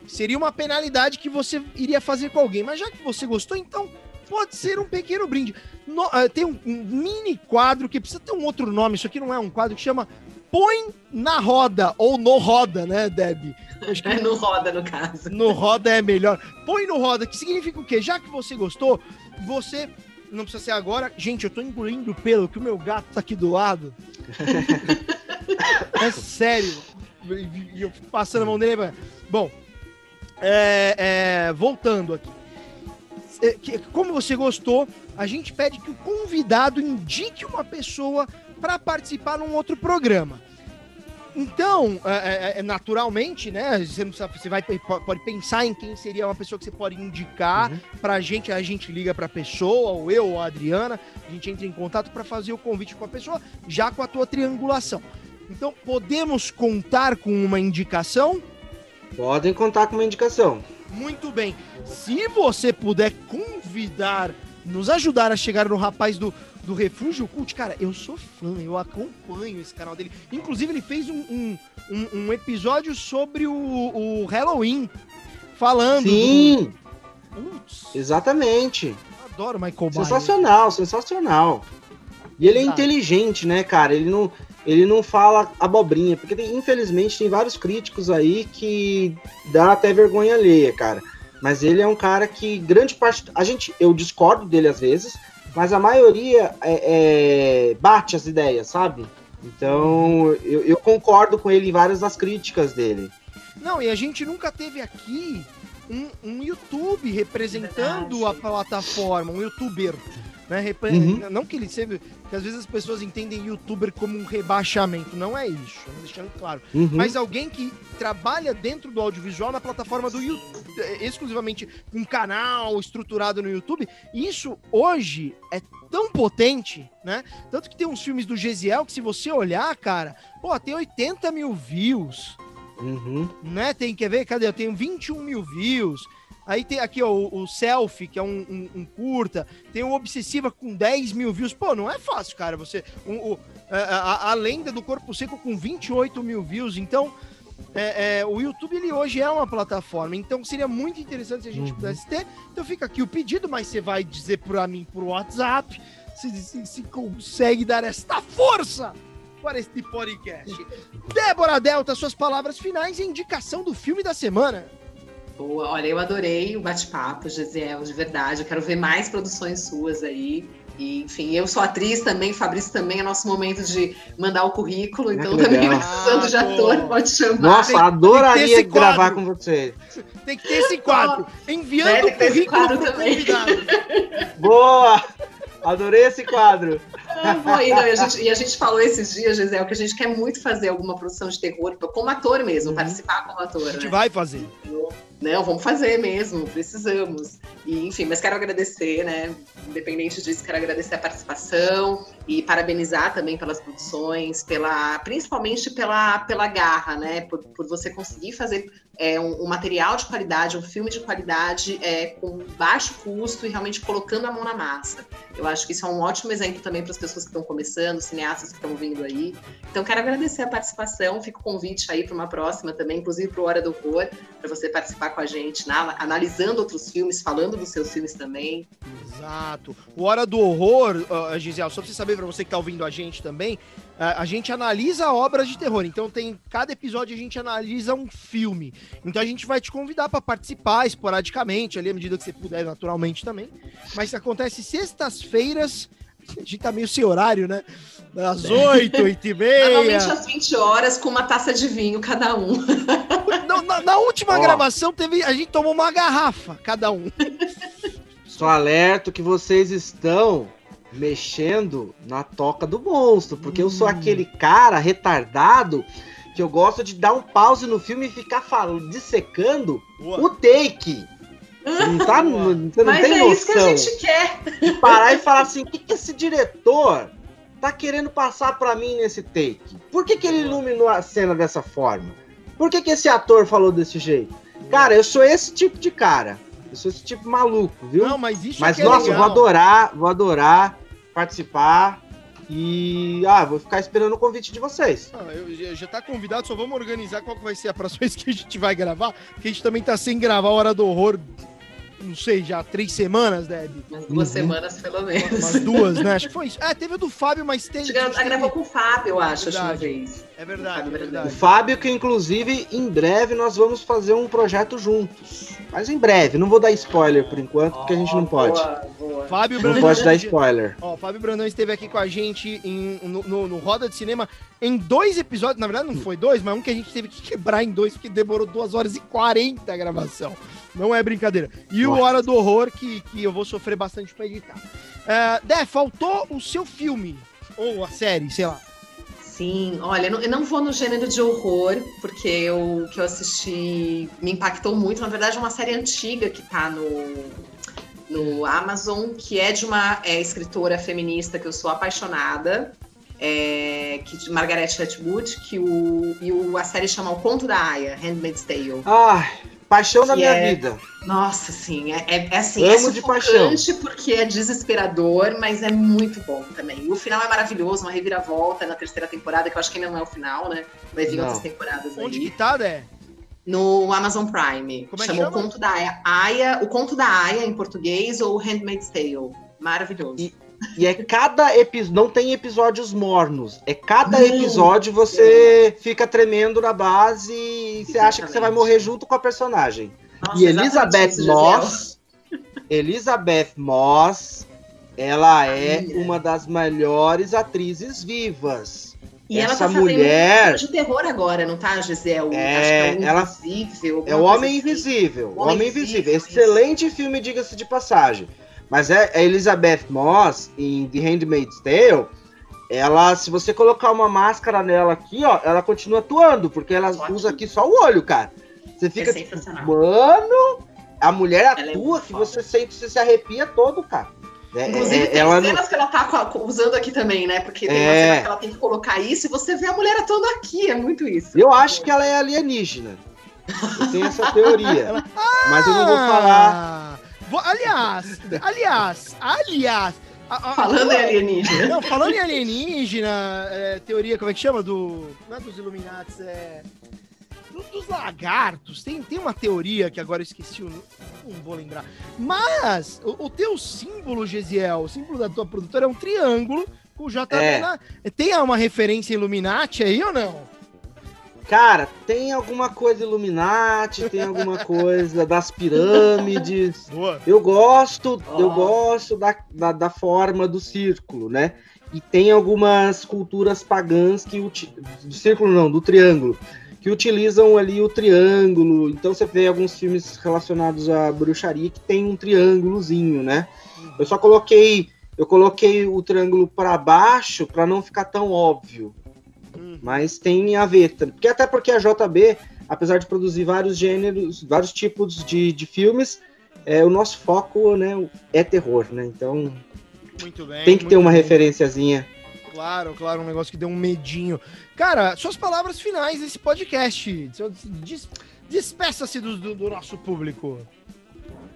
B: seria uma penalidade que você iria fazer com alguém. Mas já que você gostou, então pode ser um pequeno brinde. No, uh, tem um, um, mini quadro que precisa ter um outro nome. Isso aqui não é um quadro que chama Põe na Roda, ou no Roda, né, Deb?
H: Acho que... É <laughs> no Roda, no caso.
B: No Roda é melhor. Põe no Roda, que significa o quê? Já que você gostou, você. Não precisa ser agora. Gente, eu tô engolindo pelo que o meu gato tá aqui do lado. <laughs> é sério. E eu fico passando a mão nele. Bom, é, é, voltando aqui. é, como você gostou, a gente pede que o convidado indique uma pessoa para participar num outro programa. Então, é, é, é, naturalmente, né? Você, não sabe, você vai, pode pensar em quem seria uma pessoa que você pode indicar uhum. pra gente, a gente liga pra pessoa, ou eu, ou a Adriana, a gente entra em contato para fazer o convite com a pessoa, já com a tua triangulação. Então, podemos contar com uma indicação?
I: Podem contar com uma indicação.
B: Muito bem. Se você puder convidar, nos ajudar a chegar no rapaz do do Refúgio Cult, cara, eu sou fã, eu acompanho esse canal dele. Inclusive, ele fez um, um, um, um episódio sobre o, o, Halloween, falando.
I: Sim! Do... Exatamente.
B: Adoro Michael
I: Myers. Sensacional, sensacional. E ele é inteligente, né, cara? Ele não, ele não fala abobrinha, porque tem, infelizmente tem vários críticos aí que dá até vergonha alheia, cara. Mas ele é um cara que grande parte. A gente, eu discordo dele às vezes, mas a maioria é, é, bate as ideias, sabe? Então eu, eu, concordo com ele em várias das críticas dele.
B: Não, e a gente nunca teve aqui um, um YouTube representando a plataforma, um youtuber. Né? Uhum. Não que ele seja. Que às vezes as pessoas entendem youtuber como um rebaixamento. Não é isso, deixando claro. Uhum. Mas alguém que trabalha dentro do audiovisual na plataforma do YouTube, exclusivamente um canal estruturado no YouTube. Isso hoje é tão potente, né? Tanto que tem uns filmes do Gesiel que, se você olhar, cara, pô, tem 80 mil views. Uhum. Né? Tem, quer ver? Cadê? Eu tenho 21 mil views. Aí tem aqui ó, o, o Selfie, que é um, um, um, curta. Tem o Obsessiva com 10 mil views. Pô, não é fácil, cara. Você. Um, o, a, a, lenda do Corpo Seco com 28 mil views. Então, é, é, o YouTube ele hoje é uma plataforma. Então, seria muito interessante se a gente uhum. pudesse ter. Então, fica aqui o pedido, mas você vai dizer para mim por WhatsApp se, se, se consegue dar esta força para este podcast. Débora Delta, suas palavras finais e indicação do filme da semana.
H: Boa, olha, eu adorei o bate-papo, Gesiel, de verdade. Eu quero ver mais produções suas aí. E, enfim, eu sou atriz também, Fabrício também, é nosso momento de mandar o currículo, então ah, também precisando de ator, pode chamar.
I: Nossa, tem, adoraria tem gravar com você.
B: Tem que ter esse quadro, <laughs> enviando o currículo pro convidado.
I: Boa! Adorei esse quadro.
H: Ah, e, não, e, a gente, e, a gente, falou esses dias, Gisele, que a gente quer muito fazer alguma produção de terror, como ator mesmo, uhum. participar como ator.
B: A gente né? vai fazer.
H: Não, vamos fazer mesmo, precisamos. E, enfim, mas quero agradecer, né? Independente disso, quero agradecer a participação e parabenizar também pelas produções, pela, principalmente pela, pela garra, né? Por, por você conseguir fazer é, um, um, material de qualidade, um filme de qualidade é, com baixo custo e realmente colocando a mão na massa. Eu acho que isso é um ótimo exemplo também para as pessoas que estão começando, cineastas que estão vindo aí. Então, quero agradecer a participação, fica o convite aí para uma próxima também, inclusive para o Hora do Horror, para você participar com a gente, na, analisando outros filmes, falando dos seus filmes também.
B: Exato. O Hora do Horror, uh, Gisele, só para você saber, para você que está ouvindo a gente também, a gente analisa obras de terror. Então tem cada episódio a gente analisa um filme. Então a gente vai te convidar para participar esporadicamente, ali à medida que você puder, naturalmente também. Mas acontece sextas-feiras. A gente tá meio sem horário, né? Às oito, oito e meia.
H: Normalmente às 20 horas, com uma taça de vinho cada um.
B: Na, na, na última oh. gravação, teve, a gente tomou uma garrafa, cada um.
I: Só alerto que vocês estão mexendo na toca do monstro, porque hum. eu sou hum. aquele cara retardado que eu gosto de dar um pause no filme e ficar falando, dissecando Boa. o take. Não tá, <laughs> não, você não Mas tem é noção. isso que a gente quer. De parar e falar assim, o que, que esse diretor tá querendo passar para mim nesse take? Por que, que ele iluminou a cena dessa forma? Por que, que esse ator falou desse jeito? Cara, eu sou esse tipo de cara. Eu sou esse tipo maluco, viu? Não, mas isso Mas, é nossa, é vou adorar, vou adorar participar. E ah, vou ficar esperando o convite de vocês.
B: Ah, eu, já tá convidado, só vamos organizar qual vai ser a próxima <laughs> vez que a gente vai gravar, porque a gente também tá sem gravar a Hora do Horror não sei, já três semanas, Deb?
H: Umas duas uhum. semanas, pelo menos.
B: Umas duas, né? Acho que foi isso. É, teve o do Fábio, mas teve.
H: Ela teve... gravou com o Fábio, eu acho, é uma vez.
B: É verdade, é verdade.
I: O Fábio, que inclusive, em breve nós vamos fazer um projeto juntos. Mas em breve, não vou dar spoiler por enquanto, porque a gente não pode. Boa, boa.
B: Fábio
I: Brandão. Não pode dar spoiler.
B: Ó, Fábio Brandão esteve aqui com a gente em, no, no, no, Roda de Cinema em dois episódios. Na verdade, não foi dois, mas um que a gente teve que quebrar em dois, porque demorou duas horas e quarenta a gravação. Não é brincadeira. E Nossa. o Hora do Horror, que, que eu vou sofrer bastante pra editar. Uh, Dé, faltou o seu filme. Ou a série, sei lá.
H: Sim, olha, eu não vou no gênero de horror, porque o que eu assisti me impactou muito. Na verdade, é uma série antiga que tá no, no Amazon, que é de uma é, escritora feminista que eu sou apaixonada, é, que, de Margaret Atwood, que o, e o, a série chama O Conto da Aya, Handmaid's Tale.
I: Ah, paixão da minha
H: é,
I: vida.
H: Nossa, sim, é, é, é assim, Amo é de paixão. porque é desesperador, mas é muito bom também. O final é maravilhoso, uma reviravolta na terceira temporada, que eu acho que ainda não é o final, né? Vai vir não. outras temporadas
B: Onde que tá, né?
H: No Amazon Prime. Como é Chamou chama? O Conto da Aya. Aya. O Conto da Aya em português ou Handmaid's Tale. Maravilhoso.
I: E, e é cada episódio. Não tem episódios mornos. É cada episódio você fica tremendo na base e você acha que você vai morrer junto com a personagem. Nossa, e Elizabeth Moss. <laughs> Elizabeth Moss, ela é uma das melhores atrizes vivas.
H: E Essa ela tá mulher de terror agora, não tá, Gisele?
I: É, é ela invisível. É o Homem assim. Invisível. O Homem Invisível. Excelente filme, diga-se de passagem. Mas é a Elizabeth Moss em The Handmaid's Tale. Ela, se você colocar uma máscara nela aqui, ó, ela continua atuando, porque ela usa aqui só o olho, cara. Você fica é tipo, mano, a mulher ela é atua é que você sente, você se arrepia todo, cara.
H: É, Inclusive, é, tem ela cenas não... que ela tá usando aqui também, né? Porque tem é... uma cena que ela tem que colocar isso e você vê a mulher atuando aqui, é muito isso.
I: Eu acho que ela é alienígena. Eu tenho essa teoria. <laughs> mas eu não vou falar.
B: Aliás, aliás, aliás.
H: A, a, falando a, em alienígena.
B: Não, falando em alienígena, é, teoria, como é que chama? Do. Não é dos Illuminati, é. dos lagartos. Tem, tem uma teoria que agora eu esqueci, não, não vou lembrar. Mas o, o, teu símbolo, Gesiel, o símbolo da tua produtora é um triângulo com o JB é. na. Tem uma referência Illuminati aí ou não?
I: Cara, tem alguma coisa Illuminati, tem alguma coisa das pirâmides. <laughs> Boa. Eu gosto, oh. eu gosto da, da, da, forma do círculo, né? E tem algumas culturas pagãs que do círculo não, do triângulo, que utilizam ali o triângulo. Então você vê alguns filmes relacionados à bruxaria que tem um triângulozinho, né? Eu só coloquei, eu coloquei o triângulo para baixo para não ficar tão óbvio. Mas tem a ver, porque até porque a JB, apesar de produzir vários gêneros, vários tipos de, de filmes, é, o nosso foco né, é terror, né? Então bem, tem que ter uma bem. referenciazinha.
B: Claro, claro, um negócio que deu um medinho. Cara, suas palavras finais desse podcast. Des, Despeça-se do, do, do nosso público.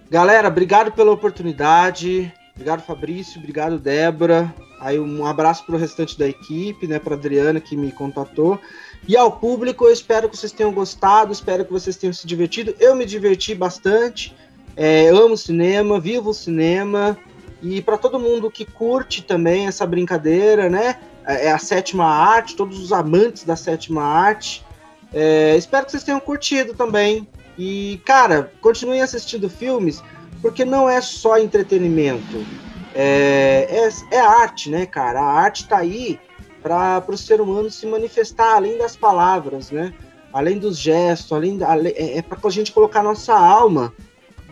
I: Galera, obrigado pela oportunidade. Obrigado, Fabrício. Obrigado, Débora. Aí um abraço para o restante da equipe, né, para Adriana que me contatou. E ao público, eu espero que vocês tenham gostado, espero que vocês tenham se divertido. Eu me diverti bastante, é, amo cinema, vivo o cinema. E para todo mundo que curte também essa brincadeira, né? É, é a sétima arte, todos os amantes da sétima arte. É, espero que vocês tenham curtido também. E, cara, continuem assistindo filmes, porque não é só entretenimento é, é, é arte, né, cara? A arte está aí para o ser humano se manifestar além das palavras, né? Além dos gestos, além é, é para a gente colocar nossa alma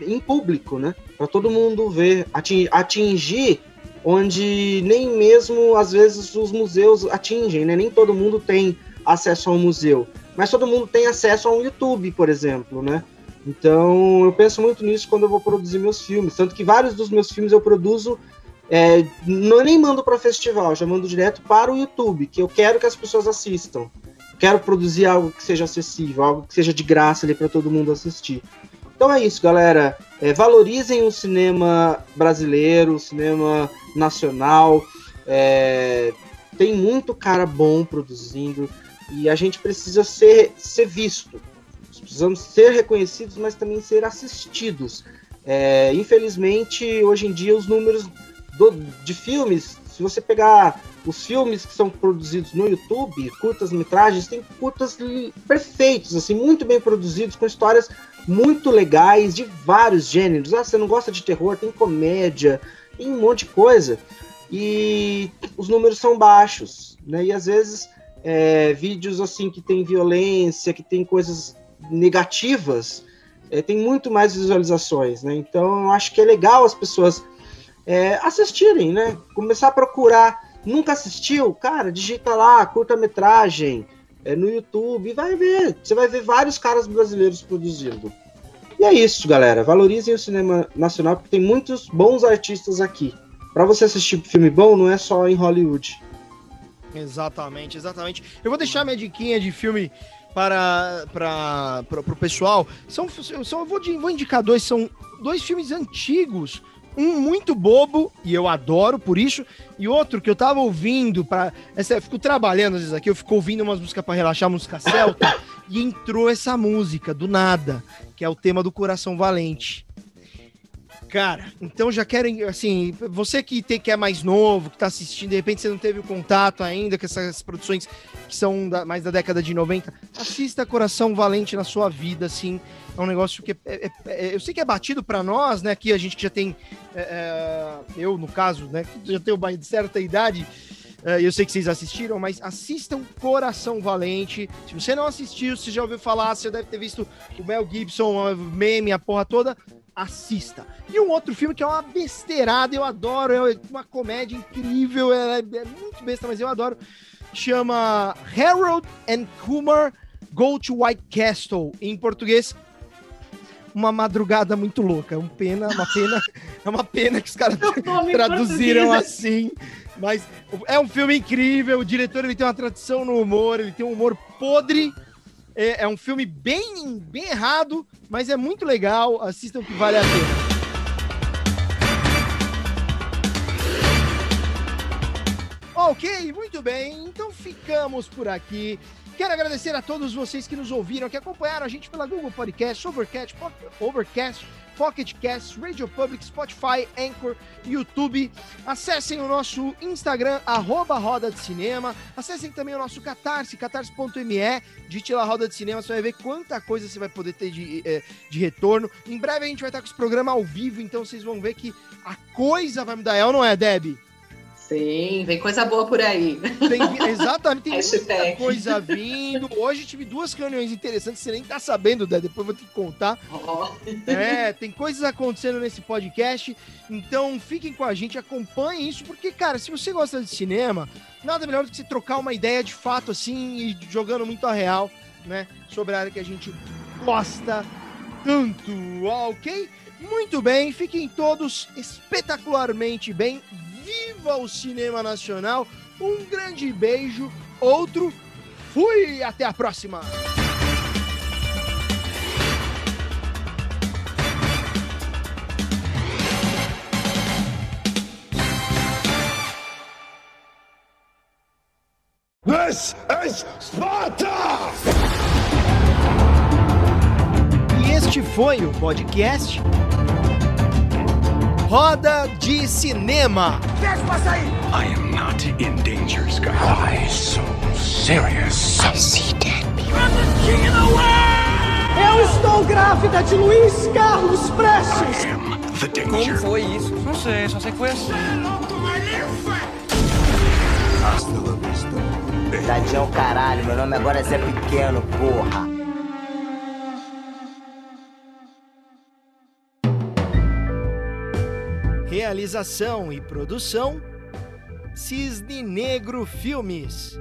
I: em público, né? Para todo mundo ver, atingir, onde nem mesmo às vezes os museus atingem, né? Nem todo mundo tem acesso a um museu, mas todo mundo tem acesso a um YouTube, por exemplo, né? Então eu penso muito nisso quando eu vou produzir meus filmes. Tanto que vários dos meus filmes eu produzo. É, não nem mando para festival, já mando direto para o YouTube, que eu quero que as pessoas assistam. Quero produzir algo que seja acessível, algo que seja de graça ali para todo mundo assistir. Então é isso, galera. É, valorizem o cinema brasileiro, o cinema nacional. É, tem muito cara bom produzindo e a gente precisa ser, ser visto precisamos ser reconhecidos, mas também ser assistidos. É, infelizmente, hoje em dia, os números do, de filmes, se você pegar os filmes que são produzidos no YouTube, curtas-metragens, tem curtas perfeitos, assim, muito bem produzidos, com histórias muito legais, de vários gêneros. Ah, você não gosta de terror, tem comédia, tem um monte de coisa. E os números são baixos, né? E às vezes é, vídeos assim que tem violência, que tem coisas negativas, é, tem muito mais visualizações, né? Então eu acho que é legal as pessoas é, assistirem, né? Começar a procurar. Nunca assistiu? Cara, digita lá, curta-metragem é, no YouTube vai ver. Você vai ver vários caras brasileiros produzindo. E é isso, galera. Valorizem o cinema nacional, porque tem muitos bons artistas aqui. Para você assistir filme bom, não é só em Hollywood.
B: Exatamente, exatamente. Eu vou deixar minha diquinha de filme para, para, para o pessoal. São, são, eu vou, vou indicar dois, são dois filmes antigos. Um muito bobo, e eu adoro por isso, e outro que eu tava ouvindo para essa Eu fico trabalhando às vezes aqui, eu fico ouvindo umas músicas para relaxar, música <laughs> celta, e entrou essa música do nada, que é o tema do Coração Valente. Cara, então já querem, assim, você que, tem, que é mais novo, que tá assistindo, de repente você não teve o contato ainda com essas produções que são da, mais da década de 90, assista Coração Valente na sua vida, assim, é um negócio que é, é, é, eu sei que é batido para nós, né, aqui a gente que já tem, é, é, eu no caso, né, já tenho uma certa idade, é, eu sei que vocês assistiram, mas assistam Coração Valente. Se você não assistiu, se já ouviu falar, você deve ter visto o Mel Gibson, o meme, a porra toda assista. E um outro filme que é uma besteirada, eu adoro, é uma comédia incrível, é, é muito besta, mas eu adoro. Chama Harold and Kumar Go to White Castle. Em português, uma madrugada muito louca. Um pena, uma pena, é uma pena que os caras <laughs> traduziram assim. Mas é um filme incrível. O diretor ele tem uma tradição no humor, ele tem um humor podre é, é, um filme bem, bem errado, mas é muito legal. Assistam que vale a pena. Ok, muito bem. Então ficamos por aqui. Quero agradecer a todos vocês que nos ouviram, que acompanharam a gente pela Google Podcast, Overcast, Overcast Pocket Cast, Radio Public, Spotify, Anchor, YouTube. Acessem o nosso Instagram, arroba Roda de Cinema. Acessem também o nosso Catarse, catarse.me. Digite lá Roda de Cinema, você vai ver quanta coisa você vai poder ter de, eh, de retorno. Em breve a gente vai estar com esse programa ao vivo, então vocês vão ver que a coisa vai mudar. É ou não é, Deb?
H: Sim, vem coisa boa por aí.
B: Tem, exatamente, tem <laughs> muita coisa vindo. Hoje tive duas reuniões interessantes, você nem tá sabendo, Dé, depois vou te contar. Oh. <laughs> É, tem coisas acontecendo nesse podcast, então fiquem com a gente, acompanhem isso, porque, cara, se você gosta de cinema, nada melhor do que você trocar uma ideia de fato, assim, e jogando muito a real, né, sobre a área que a gente gosta tanto, ok? Muito bem, fiquem todos espetacularmente bem viva o cinema nacional. Um grande beijo, outro fui, até a próxima.
C: This is Sparta!
B: E este foi o podcast Roda de Cinema.
C: Deixa passar aí. I am not in danger, Sky. Why so serious? I see dead people. I'm the king of the world!
D: Eu estou grávida de Luiz Carlos Prestes.
C: I am the danger.
E: Como foi isso? Não sei, só sei que foi assim.
G: Tadinho caralho, meu nome agora é Zé Pequeno, porra.
B: Realização e produção: Cisne Negro Filmes.